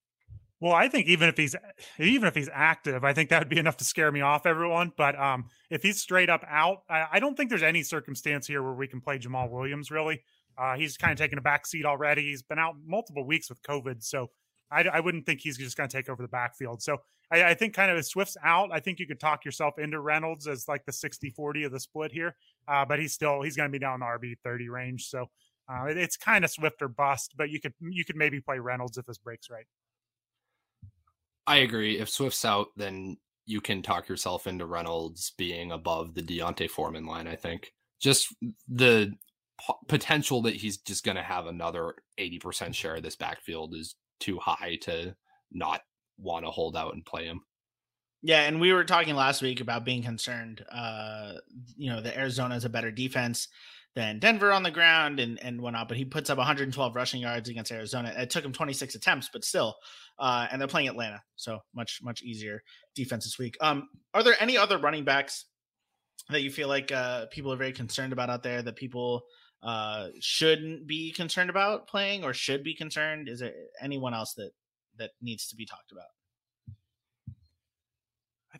Well, I think even if he's even if he's active, I think that would be enough to scare me off everyone. But um, if he's straight up out, I, I, don't think there's any circumstance here where we can play Jamaal Williams. Really, uh, he's kind of taken a back seat already. He's been out multiple weeks with COVID, so I, I wouldn't think he's just going to take over the backfield. So I, I, think kind of if Swift's out, I think you could talk yourself into Reynolds as like the 60-40 of the split here. Uh, but he's still he's going to be down the RB thirty range, so uh, it, it's kind of Swift or bust. But you could you could maybe play Reynolds if this breaks right. I agree. If Swift's out, then you can talk yourself into Reynolds being above the D'Onta Foreman line. I think just the p- potential that he's just going to have another 80% share of this backfield is too high to not want to hold out and play him. Yeah, and we were talking last week about being concerned. Uh, you know, the Arizona is a better defense than Denver on the ground and and whatnot. But he puts up 112 rushing yards against Arizona. It took him 26 attempts, but still. Uh, and they're playing Atlanta, so much much easier defense this week. Um, are there any other running backs that you feel like uh, people are very concerned about out there that people uh, shouldn't be concerned about playing or should be concerned? Is there anyone else that that needs to be talked about?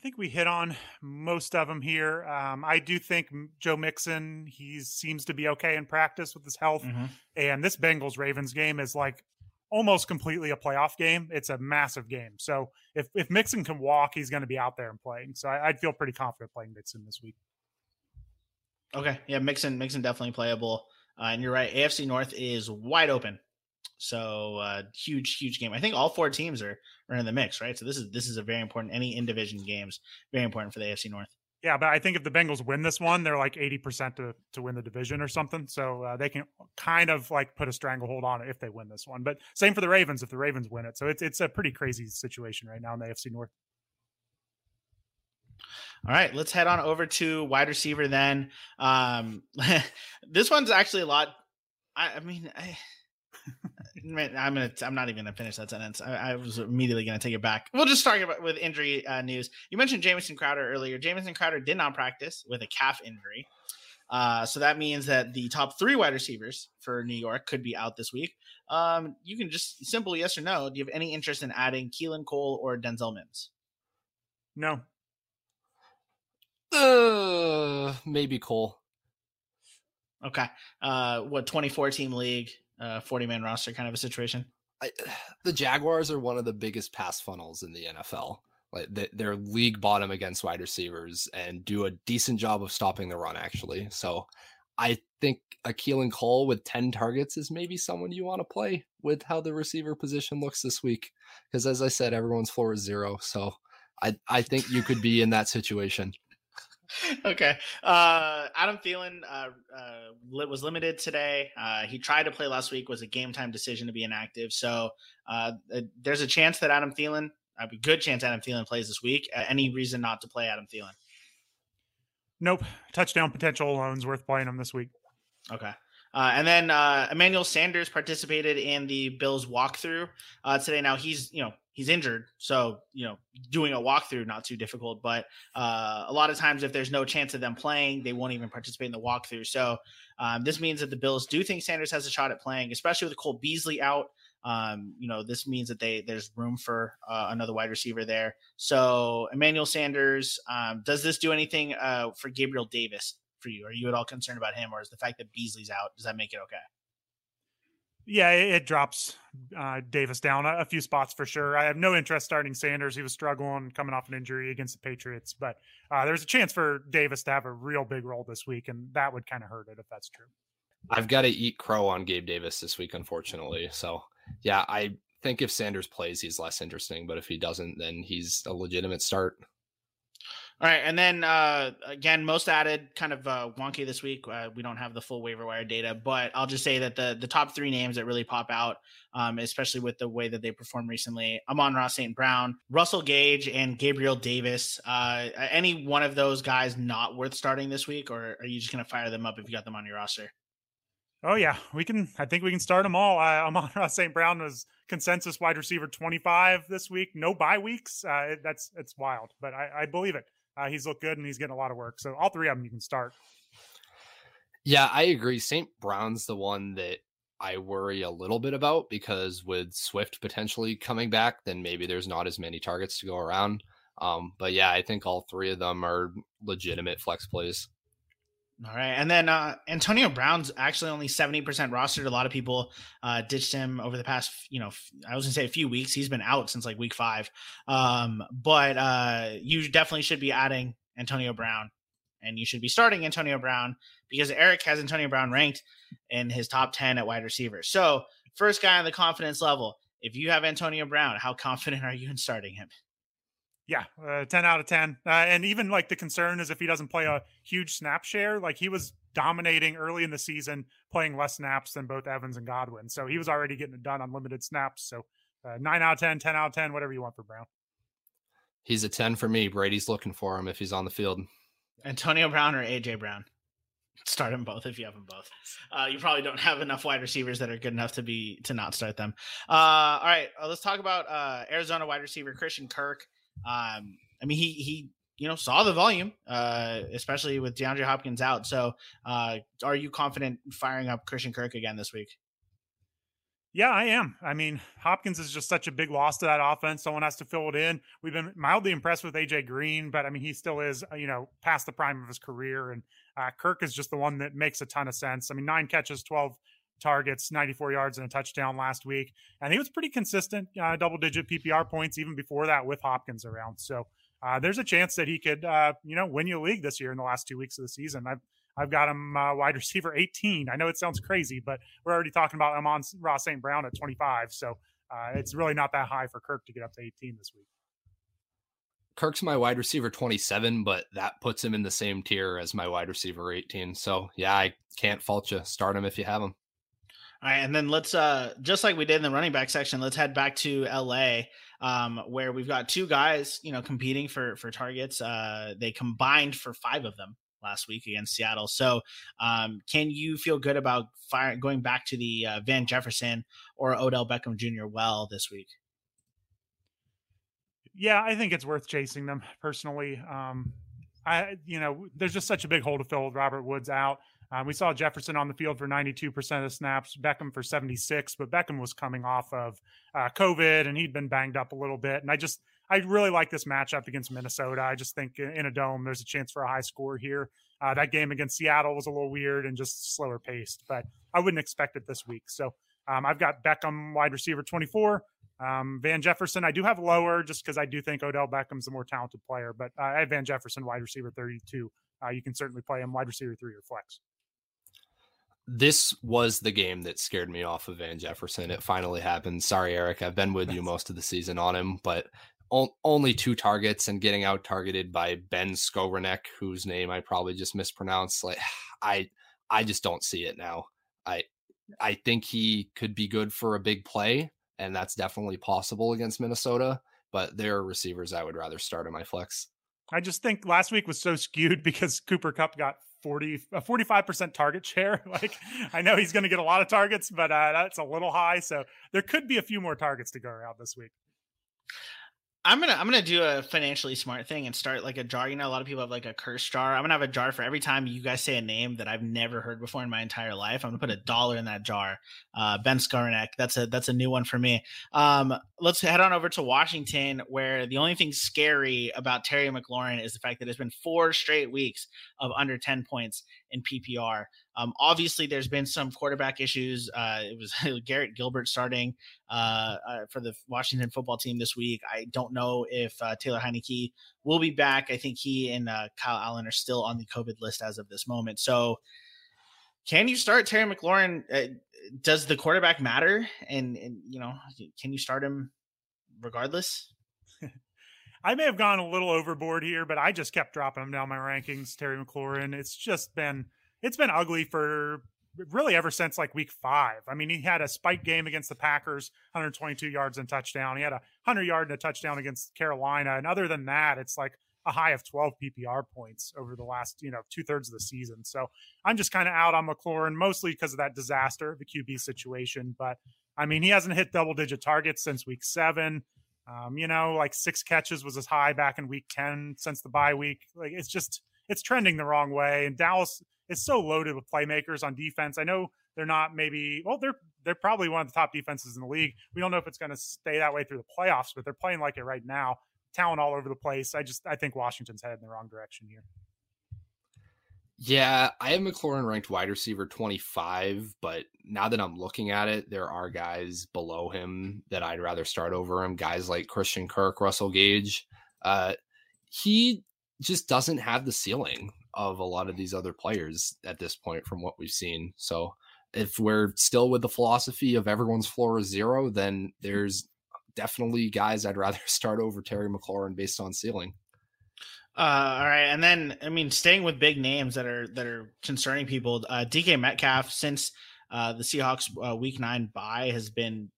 I think we hit on most of them here. Um, I do think Joe Mixon, he seems to be okay in practice with his health. Mm-hmm. And this Bengals Ravens game is like almost completely a playoff game. It's a massive game. So if, if Mixon can walk, he's going to be out there and playing. So I, would feel pretty confident playing Mixon this week. Okay. Yeah. Mixon, Mixon definitely playable. Uh, and you're right. AFC North is wide open. So uh, huge, huge game. I think all four teams are are in the mix, right? So this is this is a very important. Any in division games very important for the AFC North. Yeah, but I think if the Bengals win this one, they're like eighty percent to to win the division or something. So uh, they can kind of like put a stranglehold on it if they win this one. But same for the Ravens if the Ravens win it. So it's it's a pretty crazy situation right now in the AFC North. All right, let's head on over to wide receiver then. Um, this one's actually a lot. I, I mean, I, I'm gonna. I'm not even gonna finish that sentence. I, I was immediately gonna take it back. We'll just start about with injury uh, news. You mentioned Jamison Crowder earlier. Jamison Crowder did not practice with a calf injury, uh, so that means that the top three wide receivers for New York could be out this week. Um, you can just simple yes or no. Do you have any interest in adding Keelan Cole or Denzel Mims? No. Uh, maybe Cole. Okay. Uh, what 24 team league? Uh, 40 man roster kind of a situation. I, the Jaguars are one of the biggest pass funnels in the NFL. Like they're league bottom against wide receivers and do a decent job of stopping the run, actually. So I think a Keelan Cole with 10 targets is maybe someone you want to play with how the receiver position looks this week. Because as I said, everyone's floor is zero. So I, I think you could be in that situation. okay. Uh, Adam Thielen uh, uh, was limited today. Uh, he tried to play last week. Was a game time decision to be inactive. So uh, uh, there's a chance that Adam Thielen, a good chance Adam Thielen plays this week. any reason not to play Adam Thielen? Nope. Touchdown potential alone's worth playing him this week. Okay. Uh, and then uh, Emmanuel Sanders participated in the Bills walkthrough uh, today. Now he's you know he's injured, so you know doing a walkthrough not too difficult. But uh, a lot of times, if there's no chance of them playing, they won't even participate in the walkthrough. So um, this means that the Bills do think Sanders has a shot at playing, especially with Cole Beasley out. Um, you know, this means that they there's room for uh, another wide receiver there. So Emmanuel Sanders, um, does this do anything uh, for Gabriel Davis for you? Are you at all concerned about him, or is the fact that Beasley's out does that make it okay? Yeah, it, it drops uh, Davis down a, a, few spots for sure. I have no interest starting Sanders. He was struggling coming off an injury against the Patriots, but uh, there's a chance for Davis to have a real big role this week, and that would kind of hurt it if that's true. I've got to eat crow on Gabe Davis this week, unfortunately. So yeah, I think if Sanders plays, he's less interesting. But if he doesn't, then he's a legitimate start. All right, and then uh, again, most added kind of uh, wonky this week. Uh, we don't have the full waiver wire data, but I'll just say that the the top three names that really pop out, um, especially with the way that they performed recently, Amon-Ra St. Brown, Russell Gage, and Gabriel Davis. Uh, any one of those guys not worth starting this week, or are you just going to fire them up if you got them on your roster? Oh yeah, we can. I think we can start them all. Uh, Amon-Ra St. Brown was consensus wide receiver twenty five this week. No bye weeks. Uh, that's it's wild, but I, I believe it. Uh, he's looked good and he's getting a lot of work. So all three of them you can start. Yeah, I agree. St. Brown's the one that I worry a little bit about because with Swift potentially coming back, then maybe there's not as many targets to go around. Um, but yeah, I think all three of them are legitimate flex plays. All right, and then uh, Antonio Brown's actually only seventy percent rostered. A lot of people uh, ditched him over the past, you know, I was gonna say a few weeks. He's been out since like week five, um, but uh, you definitely should be adding Antonio Brown, and you should be starting Antonio Brown because Erik has Antonio Brown ranked in his top ten at wide receiver. So first guy on the confidence level. If you have Antonio Brown, how confident are you in starting him? Yeah, uh, 10 out of 10. Uh, and even like the concern is if he doesn't play a huge snap share, like he was dominating early in the season, playing less snaps than both Evans and Godwin. So he was already getting it done on limited snaps. So uh, 9 out of 10, 10 out of 10, whatever you want for Brown. He's a 10 for me. Brady's looking for him if he's on the field. Antonio Brown or AJ Brown? Start them both if you have them both. Uh, you probably don't have enough wide receivers that are good enough to be to not start them. Uh, all right, uh, let's talk about uh, Arizona wide receiver Christian Kirk. Um, I mean, he he you know saw the volume, uh, especially with DeAndre Hopkins out. So, uh, are you confident firing up Christian Kirk again this week? Yeah, I am. I mean, Hopkins is just such a big loss to that offense. Someone has to fill it in. We've been mildly impressed with AJ Green, but I mean, he still is, you know, past the prime of his career. And uh, Kirk is just the one that makes a ton of sense. I mean, nine catches, 12 targets, 94 yards, and a touchdown last week. And he was pretty consistent, uh, double digit PPR points even before that with Hopkins around. So uh, there's a chance that he could, uh, you know, win you a league this year in the last two weeks of the season. I've I've got him uh, wide receiver 18. I know it sounds crazy, but we're already talking about him on Ross St. Brown at 25. So uh, it's really not that high for Kirk to get up to 18 this week. Kirk's my wide receiver 27, but that puts him in the same tier as my wide receiver 18. So yeah, I can't fault you. Start him if you have him. All right, and then let's uh just like we did in the running back section, let's head back to LA, um, where we've got two guys, you know, competing for for targets. Uh, they combined for five of them last week against Seattle. So, um, can you feel good about fire, going back to the uh, Van Jefferson or Odell Beckham Jr. well this week? Yeah, I think it's worth chasing them personally. Um, I, you know, there's just such a big hole to fill with Robert Woods out. Um, we saw Jefferson on the field for 92% of snaps, Beckham for 76, but Beckham was coming off of uh, COVID and he'd been banged up a little bit. And I just, I really like this matchup against Minnesota. I just think in a dome, there's a chance for a high score here. Uh, that game against Seattle was a little weird and just slower paced, but I wouldn't expect it this week. So um, I've got Beckham wide receiver 24. Um, Van Jefferson, I do have lower just because I do think Odell Beckham's a more talented player, but uh, I have Van Jefferson wide receiver 32. Uh, you can certainly play him wide receiver three or flex this was the game that scared me off of Van Jefferson. It finally happened. Sorry, Erik. I've been with you most of the season on him, but only two targets and getting out targeted by Ben Skowronek, whose name I probably just mispronounced. Like I, I just don't see it now. I, I think he could be good for a big play, and that's definitely possible against Minnesota. But there are receivers I would rather start in my flex. I just think last week was so skewed because Cooper Kupp got 40 a 45% target share. Like I know he's going to get a lot of targets, but uh, that's a little high. So there could be a few more targets to go around this week. I'm gonna I'm gonna do a financially smart thing and start like a jar. You know, a lot of people have like a curse jar. I'm gonna have a jar for every time you guys say a name that I've never heard before in my entire life. I'm gonna put a dollar in that jar. Uh, ben Skowronek. That's a that's a new one for me. Um, let's head on over to Washington, where the only thing scary about Terry McLaurin is the fact that it's been four straight weeks of under 10 points in PPR. Um, obviously, there's been some quarterback issues. Uh, it was Garrett Gilbert starting uh, uh, for the Washington football team this week. I don't know if uh, Taylor Heinicke will be back. I think he and uh, Kyle Allen are still on the COVID list as of this moment. So, can you start Terry McLaurin? Uh, does the quarterback matter? And, and you know, can you start him regardless? I may have gone a little overboard here, but I just kept dropping him down my rankings. Terry McLaurin. It's just been it's been ugly for really ever since like week five. I mean, he had a spike game against the Packers, 122 yards and touchdown. He had a 100 yard and a touchdown against Carolina. And other than that, it's like a high of 12 PPR points over the last, you know, two thirds of the season. So I'm just kind of out on McLaurin, mostly because of that disaster, the QB situation. But I mean, he hasn't hit double digit targets since week seven. Um, you know, like six catches was as high back in week 10 since the bye week. Like it's just, it's trending the wrong way. And Dallas is so loaded with playmakers on defense. I know they're not maybe well, they're they're probably one of the top defenses in the league. We don't know if it's going to stay that way through the playoffs, but they're playing like it right now. Talent all over the place. I just I think Washington's headed in the wrong direction here. Yeah, I have McLaurin ranked wide receiver 25, but now that I'm looking at it, there are guys below him that I'd rather start over him. Guys like Christian Kirk, Russell Gage. Uh, he just doesn't have the ceiling of a lot of these other players at this point from what we've seen. So if we're still with the philosophy of everyone's floor is zero, then there's definitely guys I'd rather start over Terry McLaurin based on ceiling. Uh, all right, and then I mean, staying with big names that are that are concerning people. Uh, DK Metcalf since uh, the Seahawks uh, Week Nine bye has been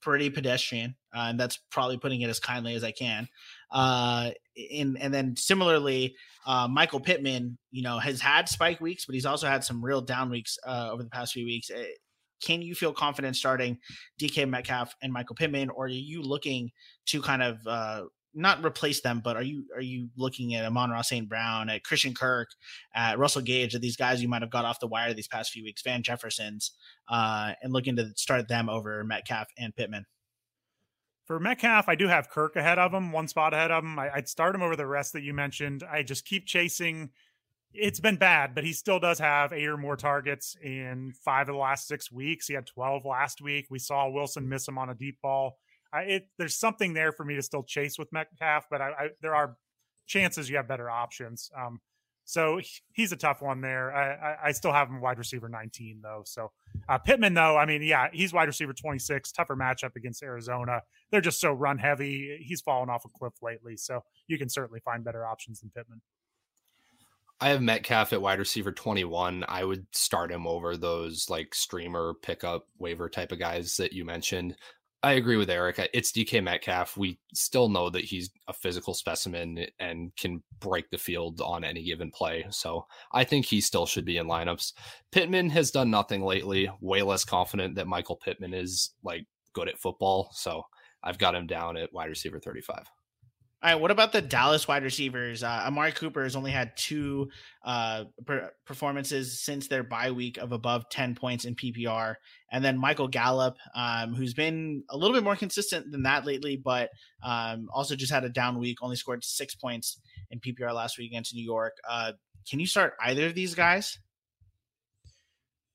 pretty pedestrian, uh, and that's probably putting it as kindly as I can. Uh, in, and then similarly, uh, Michael Pittman, you know, has had spike weeks, but he's also had some real down weeks over the past few weeks. Eh, can you feel confident starting DK Metcalf and Michael Pittman, or are you looking to kind of uh, not replace them, but are you are you looking at Amon-Ra St. Brown, at Christian Kirk, at Russell Gage, at these guys you might have got off the wire these past few weeks, Van Jefferson's, uh, and looking to start them over Metcalf and Pittman? For Metcalf, I do have Kirk ahead of him, one spot ahead of him. I, would start him over the rest that you mentioned. I just keep chasing. It's been bad, but he still does have eight or more targets in five of the last six weeks. He had 12 last week. We saw Wilson miss him on a deep ball. I, it, there's something there for me to still chase with Metcalf, but I, I, there are chances you have better options. Um, so he's a tough one there. I, I, still have him wide receiver 19 though. So uh, Pittman though, I mean, yeah, he's wide receiver 26. Tougher matchup against Arizona. They're just so run heavy. He's fallen off a cliff lately. So you can certainly find better options than Pittman. I have Metcalf at wide receiver 21. I would start him over those like streamer pickup waiver type of guys that you mentioned. I agree with Erik. It's DK Metcalf. We still know that he's a physical specimen and can break the field on any given play. So I think he still should be in lineups. Pittman has done nothing lately. Way less confident that Michael Pittman is like good at football. So I've got him down at wide receiver 35. All right, what about the Dallas wide receivers? Uh, Amari Cooper has only had two uh, per- performances since their bye week of above 10 points in PPR. And then Michael Gallup, um, who's been a little bit more consistent than that lately, but um, also just had a down week, only scored six points in PPR last week against New York. Uh, can you start either of these guys?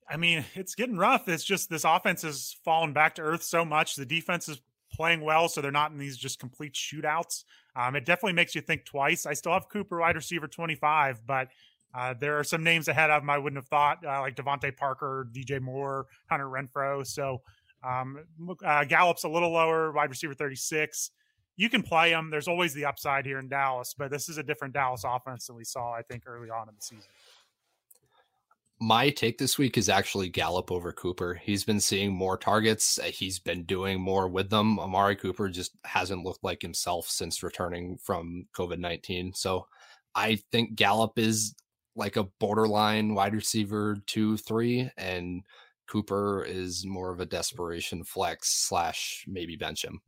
I mean, it's getting rough. It's just this offense has fallen back to earth so much. The defense is playing well, so they're not in these just complete shootouts. Um, it definitely makes you think twice. I still have Cooper wide receiver 25, but uh, there are some names ahead of him I wouldn't have thought, uh, like DeVante Parker, DJ Moore, Hunter Renfrow. So um, uh, Gallup's a little lower, wide receiver 36. You can play him. There's always the upside here in Dallas, but this is a different Dallas offense than we saw, I think, early on in the season my take this week is actually Gallup over Cooper. He's been seeing more targets. Uh, he's been doing more with them. Amari Cooper just hasn't looked like himself since returning from COVID 19. So I think Gallup is like a borderline wide receiver two, three, and Cooper is more of a desperation flex slash maybe bench him.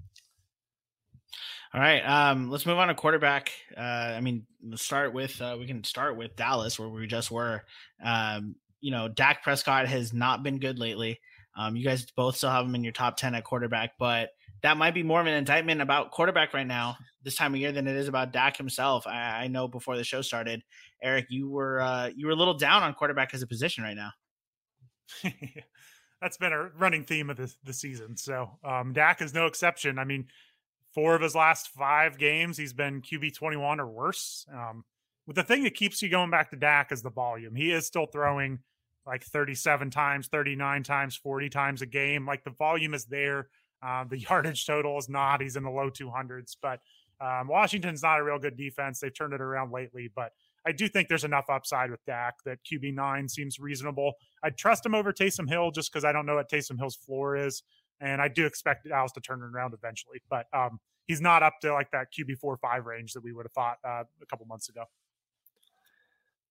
All right, um, let's move on to quarterback. Uh, I mean, let's start with uh, we can start with Dallas where we just were. Um, you know, Dak Prescott has not been good lately. Um, you guys both still have him in your top ten at quarterback, but that might be more of an indictment about quarterback right now this time of year than it is about Dak himself. I, I know before the show started, Erik, you were uh, you were a little down on quarterback as a position right now. That's been a running theme of the the season. So um, Dak is no exception. I mean, four of his last five games, he's been QB 21 or worse. Um, but the thing that keeps you going back to Dak is the volume. He is still throwing like 37 times, 39 times, 40 times a game. Like the volume is there. Uh, the yardage total is not. He's in the low 200s. But um, Washington's not a real good defense. They've turned it around lately. But I do think there's enough upside with Dak that QB9 seems reasonable. I'd trust him over Taysom Hill just because I don't know what Taysom Hill's floor is. And I do expect Dallas to turn it around eventually, but um, he's not up to like that QB four five range that we would have thought uh, a couple months ago.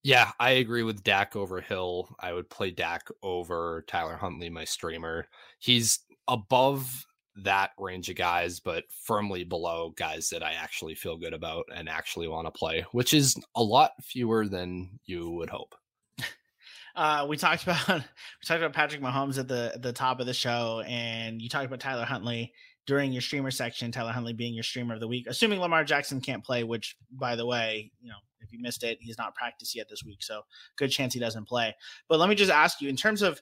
Yeah, I agree with Dak over Hill. I would play Dak over Tyler Huntley, my streamer. He's above that range of guys, but firmly below guys that I actually feel good about and actually want to play, which is a lot fewer than you would hope. Uh, we talked about we talked about Patrick Mahomes at the at the top of the show, and you talked about Tyler Huntley during your streamer section. Tyler Huntley being your streamer of the week, assuming Lamar Jackson can't play. Which, by the way, you know, if you missed it, he's not practiced yet this week, so good chance he doesn't play. But let me just ask you, in terms of,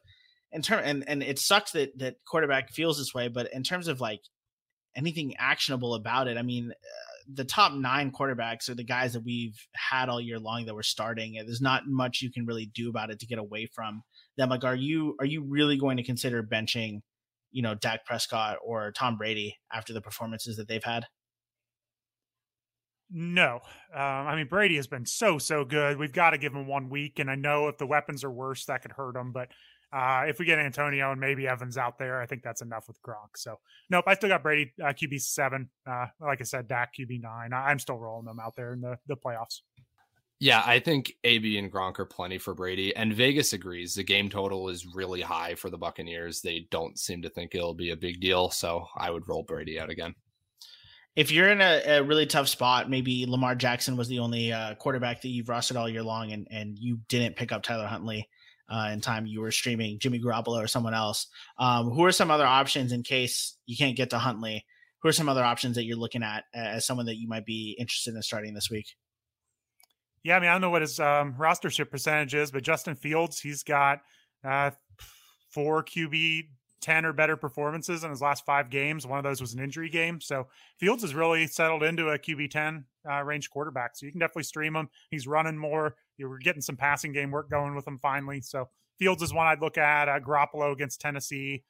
in term, and and it sucks that that quarterback feels this way, but in terms of like anything actionable about it, I mean. Uh, the top nine quarterbacks are the guys that we've had all year long that we're starting. There's not much you can really do about it to get away from them. Like, are you are you really going to consider benching, you know, Dak Prescott or Tom Brady after the performances that they've had? No, um, I mean Brady has been so so good. We've got to give him one week, and I know if the weapons are worse, that could hurt him. But uh, if we get Antonio and maybe Evans out there, I think that's enough with Gronk. So, nope, I still got Brady uh, QB seven. Uh, like I said, Dak QB nine. I- am still rolling them out there in the, the playoffs. Yeah, I think AB and Gronk are plenty for Brady, and Vegas agrees. The game total is really high for the Buccaneers. They don't seem to think it'll be a big deal, so I would roll Brady out again. If you're in a, a really tough spot, maybe Lamar Jackson was the only uh, quarterback that you've rostered all year long, and and you didn't pick up Tyler Huntley uh, in time you were streaming Jimmy Garoppolo or someone else. Um, who are some other options in case you can't get to Huntley? Who are some other options that you're looking at as someone that you might be interested in starting this week? Yeah, I mean, I don't know what his um, rostership percentage is, but Justin Fields, he's got uh, four QB 10 or better performances in his last five games. One of those was an injury game. So Fields has really settled into a QB 10 uh, range quarterback. So you can definitely stream him. He's running more. You're getting some passing game work going with him finally. So Fields is one I'd look at. Uh, Garoppolo against Tennessee.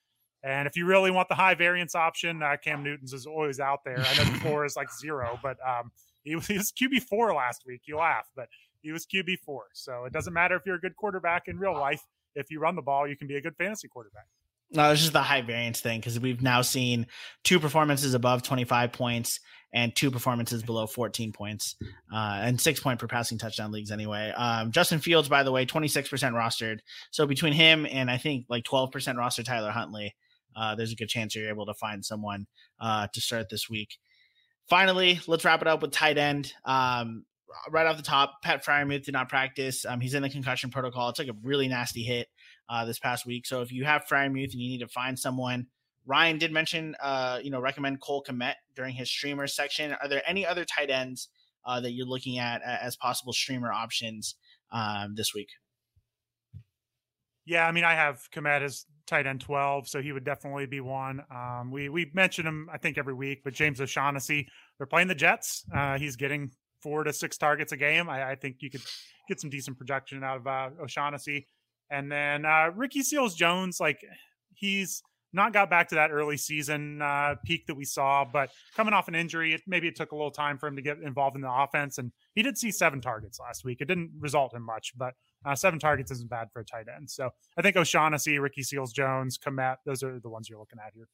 And if you really want the high variance option, uh, Cam Newton's is always out there. I know the floor is like zero, but um, he, was, he was QB four last week. You laugh, but he was QB four. So it doesn't matter if you're a good quarterback in real life. If you run the ball, you can be a good fantasy quarterback. No, it's just the high variance thing because we've now seen two performances above 25 points and two performances below 14 points uh, and six point per passing touchdown leagues anyway. Um, Justin Fields, by the way, 26% rostered. So between him and I think like 12% roster Tyler Huntley, uh, there's a good chance you're able to find someone uh, to start this week. Finally, let's wrap it up with tight end. Um, right off the top, Pat Freiermuth did not practice. Um, he's in the concussion protocol. It's like a really nasty hit uh, this past week. So if you have Freiermuth and you need to find someone, Ryan did mention, uh, you know, recommend Cole Kmet during his streamer section. Are there any other tight ends uh, that you're looking at as possible streamer options um, this week? Yeah, I mean, I have Kmet as tight end 12, so he would definitely be one. Um, we we mention him, I think, every week, but James O'Shaughnessy, they're playing the Jets. Uh, he's getting four to six targets a game. I, I, think you could get some decent projection out of uh, O'Shaughnessy. And then uh, Ricky Seals Jones, like he's not got back to that early season uh, peak that we saw, but coming off an injury, it, maybe it took a little time for him to get involved in the offense. And he did see seven targets last week. It didn't result in much, but uh, seven targets isn't bad for a tight end. So I think O'Shaughnessy, Ricky Seals Jones, Kmet, those are the ones you're looking at here.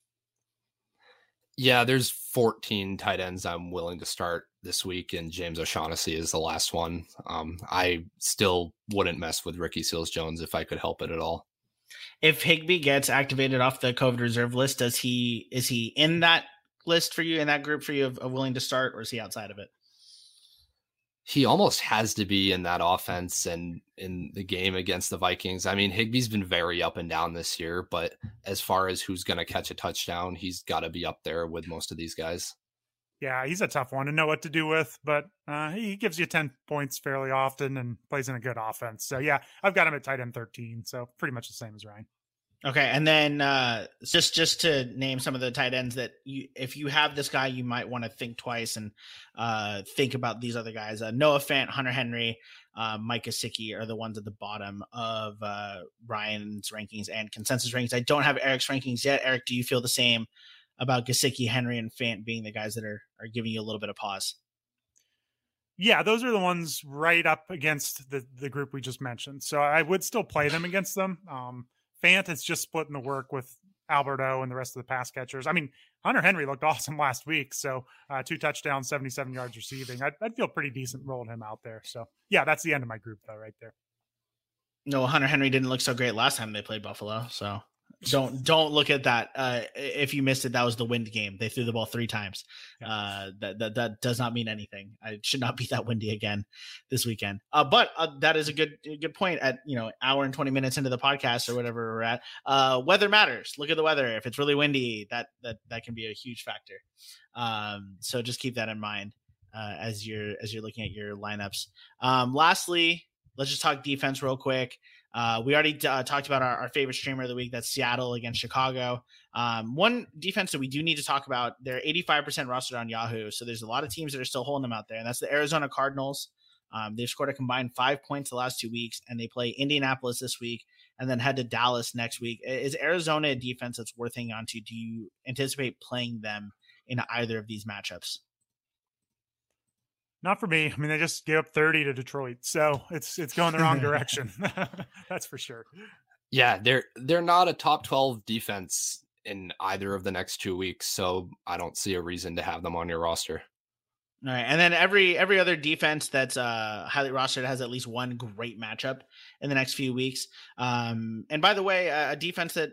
Yeah, there's 14 tight ends I'm willing to start this week, and James O'Shaughnessy is the last one. Um, I still wouldn't mess with Ricky Seals Jones if I could help it at all. If Higbee gets activated off the COVID reserve list, does he is he in that list for you in that group for you of, of willing to start, or is he outside of it? He almost has to be in that offense and in the game against the Vikings. I mean, Higbee's been very up and down this year, but as far as who's going to catch a touchdown, he's got to be up there with most of these guys. Yeah, he's a tough one to know what to do with, but uh, he gives you 10 points fairly often and plays in a good offense. So, yeah, I've got him at tight end 13. So, pretty much the same as Ryan. Okay, and then uh, just just to name some of the tight ends that you, if you have this guy, you might want to think twice and uh, think about these other guys. Uh, Noah Fant, Hunter Henry, uh, Mike Gesicki are the ones at the bottom of uh, Ryan's rankings and consensus rankings. I don't have Erik's rankings yet. Erik, do you feel the same about Gesicki, Henry, and Fant being the guys that are are giving you a little bit of pause? Yeah, those are the ones right up against the the group we just mentioned. So I would still play them against them. Um, Fant is just splitting the work with Albert O and the rest of the pass catchers. I mean, Hunter Henry looked awesome last week. So uh, two touchdowns, 77 yards receiving. I'd, I'd, feel pretty decent rolling him out there. So yeah, that's the end of my group though, right there. No, Hunter Henry didn't look so great last time they played Buffalo. So don't don't look at that. Uh, if you missed it, that was the wind game. They threw the ball three times. Uh, that, that that does not mean anything. It should not be that windy again this weekend. Uh, but uh, that is a good good point. At you know hour and twenty minutes into the podcast or whatever we're at, uh, weather matters. Look at the weather. If it's really windy, that that that can be a huge factor. Um, so just keep that in mind uh, as you're as you're looking at your lineups. Um, lastly, let's just talk defense real quick. Uh, we already uh, talked about our, our, favorite streamer of the week. That's Seattle against Chicago. Um, one defense that we do need to talk about. They're 85% rostered on Yahoo, so there's a lot of teams that are still holding them out there, and that's the Arizona Cardinals. Um, they've scored a combined five points the last two weeks, and they play Indianapolis this week, and then head to Dallas next week. Is Arizona a defense that's worth hanging on to? Do you anticipate playing them in either of these matchups? Not for me. I mean, they just gave up 30 to Detroit, so it's it's going the wrong direction. That's for sure. Yeah, they're they're not a top 12 defense in either of the next two weeks, so I don't see a reason to have them on your roster. All right, and then every every other defense that's uh, highly rostered has at least one great matchup in the next few weeks. Um, and by the way, a defense that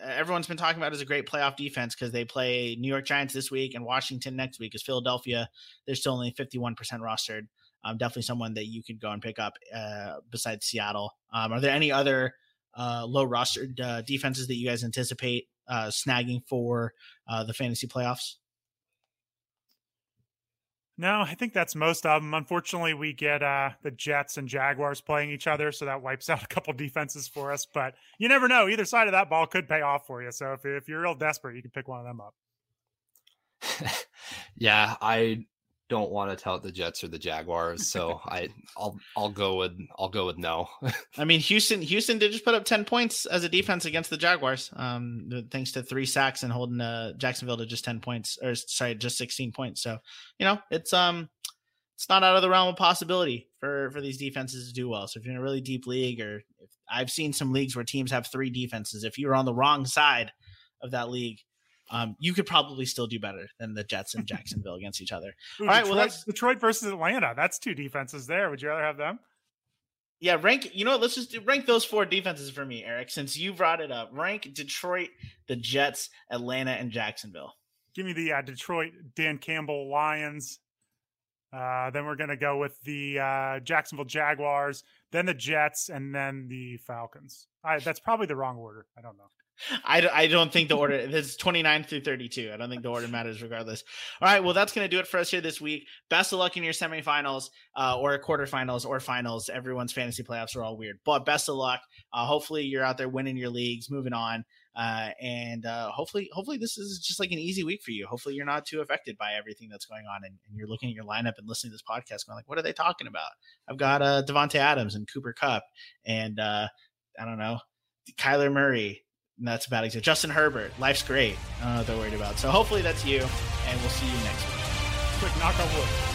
everyone's been talking about is a great playoff defense because they play New York Giants this week and Washington next week. Is Philadelphia? They're still only fifty one percent rostered. Um, definitely someone that you could go and pick up uh, besides Seattle. Um, are there any other uh, low rostered uh, defenses that you guys anticipate uh, snagging for uh, the fantasy playoffs? No, I think that's most of them. Unfortunately, we get uh, the Jets and Jaguars playing each other, so that wipes out a couple defenses for us. But you never know; either side of that ball could pay off for you. So if if you're real desperate, you can pick one of them up. yeah, I don't want to tout the Jets or the Jaguars, so I I'll I'll go with I'll go with no. I mean, Houston Houston did just put up ten points as a defense against the Jaguars, um, thanks to three sacks and holding uh, Jacksonville to just ten points, or sorry, just sixteen points. So you know, it's um, it's not out of the realm of possibility for for these defenses to do well. So if you're in a really deep league, or if, I've seen some leagues where teams have three defenses, if you're on the wrong side of that league um, you could probably still do better than the Jets and Jacksonville against each other. Ooh, All right, Detroit, well that's Detroit versus Atlanta. That's two defenses there. Would you rather have them? Yeah, rank. You know what? Let's just do, rank those four defenses for me, Erik. Since you brought it up, rank Detroit, the Jets, Atlanta, and Jacksonville. Give me the uh, Detroit Dan Campbell Lions. Uh, then we're going to go with the uh, Jacksonville Jaguars, then the Jets, and then the Falcons. I, that's probably the wrong order. I don't know. I, I don't think the order is 29 through 32. I don't think the order matters regardless. All right. Well, that's going to do it for us here this week. Best of luck in your semifinals uh, or quarterfinals or finals. Everyone's fantasy playoffs are all weird, but best of luck. Uh, hopefully you're out there winning your leagues, moving on. Uh, and uh, hopefully, hopefully this is just like an easy week for you. Hopefully you're not too affected by everything that's going on, and, and you're looking at your lineup and listening to this podcast, going like, "What are they talking about?" I've got uh, Davante Adams and Cooper Kupp and uh, I don't know, Kyler Murray that's about it. Justin Herbert, life's great. Know they're worried about. So hopefully that's you, and we'll see you next week. Quick knock on wood.